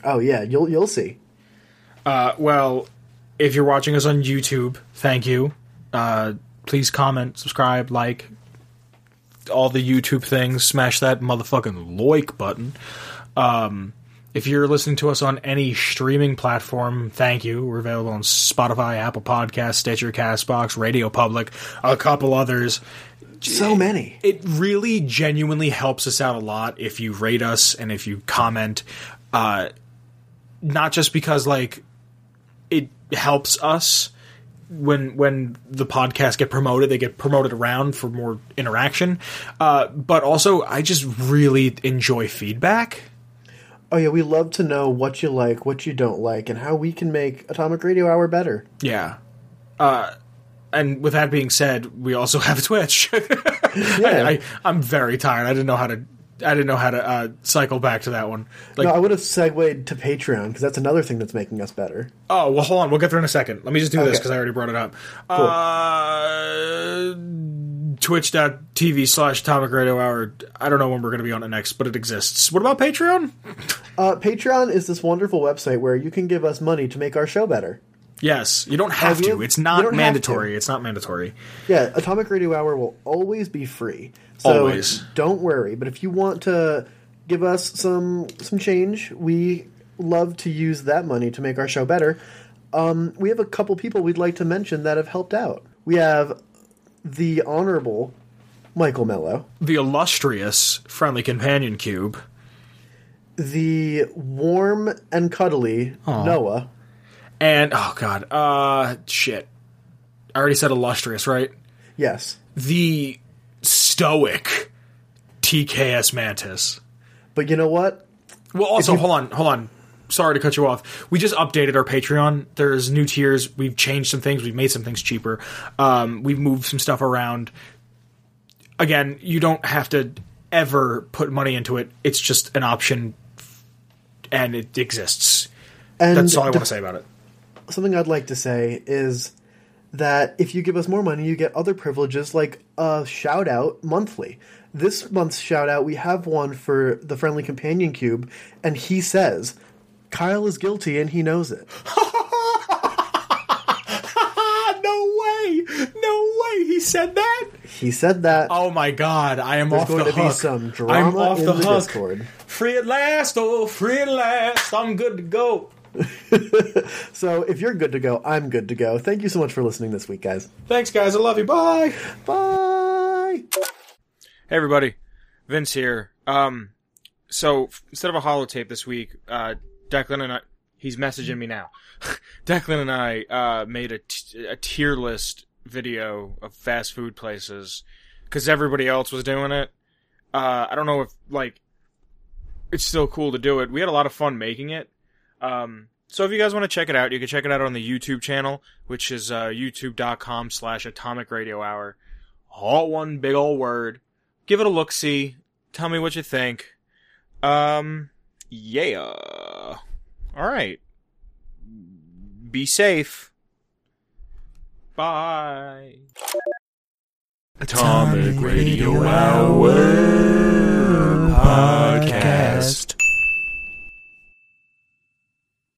Oh yeah, you'll you'll see. Uh, well, if you're watching us on YouTube, thank you. Uh, please comment, subscribe, like all the YouTube things. Smash that motherfucking like button. Um, if you're listening to us on any streaming platform, thank you. We're available on Spotify, Apple Podcasts, Stitcher, Castbox, Radio Public, a couple others. So many. It really genuinely helps us out a lot if you rate us and if you comment. Uh, not just because like it helps us when when the podcasts get promoted, they get promoted around for more interaction. Uh, but also, I just really enjoy feedback. Oh yeah, we love to know what you like, what you don't like, and how we can make Atomic Radio Hour better. Yeah. Uh, and with that being said, we also [laughs] have Twitch. [laughs] I, I, am very tired. I didn't know how to. I didn't know how to uh, cycle back to that one. Like, no, I would have segued to Patreon because that's another thing that's making us better. oh well, hold on. We'll get there in a second. Let me just do this because I already brought it up. Uh, Twitch.tv slash Atomic Radio Hour. I don't know when we're going to be on it next, but it exists. What about Patreon? [laughs] Uh, Patreon is this wonderful website where you can give us money to make our show better. Yes, you don't have to. It's not mandatory. It's not mandatory. Yeah, Atomic Radio Hour will always be free. So Always. don't worry. But if you want to give us some some change, we love to use that money to make our show better. Um, we have a couple people we'd like to mention that have helped out. We have the honorable Michael Mello, The illustrious Friendly Companion Cube. The warm and cuddly Noah, And oh god, uh shit. I already said illustrious, right? yes, The stoic TKS Mantis. but you know what? Well also you- hold on, hold on. Sorry to cut you off. We just updated our Patreon. There's new tiers. We've changed some things. We've made some things cheaper. Um, we've moved some stuff around. Again, you don't have to ever put money into it. It's just an option, and it exists. And That's all I want to say about it. something I'd like to say is that if you give us more money, you get other privileges like a shout out monthly. This month's shout out, we have one for the Friendly Companion Cube, and he says, Kyle is guilty and he knows it. [laughs] No way! No way! He said that. He said that. Oh my god! I am There's off going the to be hook. some I'm off in the the, hook. Discord. Free at last! Oh, free at last! I'm good to go. [laughs] So if you're good to go, I'm good to go. Thank you so much for listening this week, guys. Thanks, guys. I love you. Bye. Bye! Hey everybody, Vince here. Um, so f- instead of a holotape this week, uh, Declan and I, he's messaging me now. [laughs] Declan and I, uh, made a, t- a tier list video of fast food places because everybody else was doing it. Uh, I don't know if, like, it's still cool to do it. We had a lot of fun making it. Um, so if you guys want to check it out, you can check it out on the YouTube channel, which is, uh, youtube.com slash atomic radio hour. All one big old word give it a look see tell me what you think um yeah all right be safe bye Atomic Radio Hour podcast.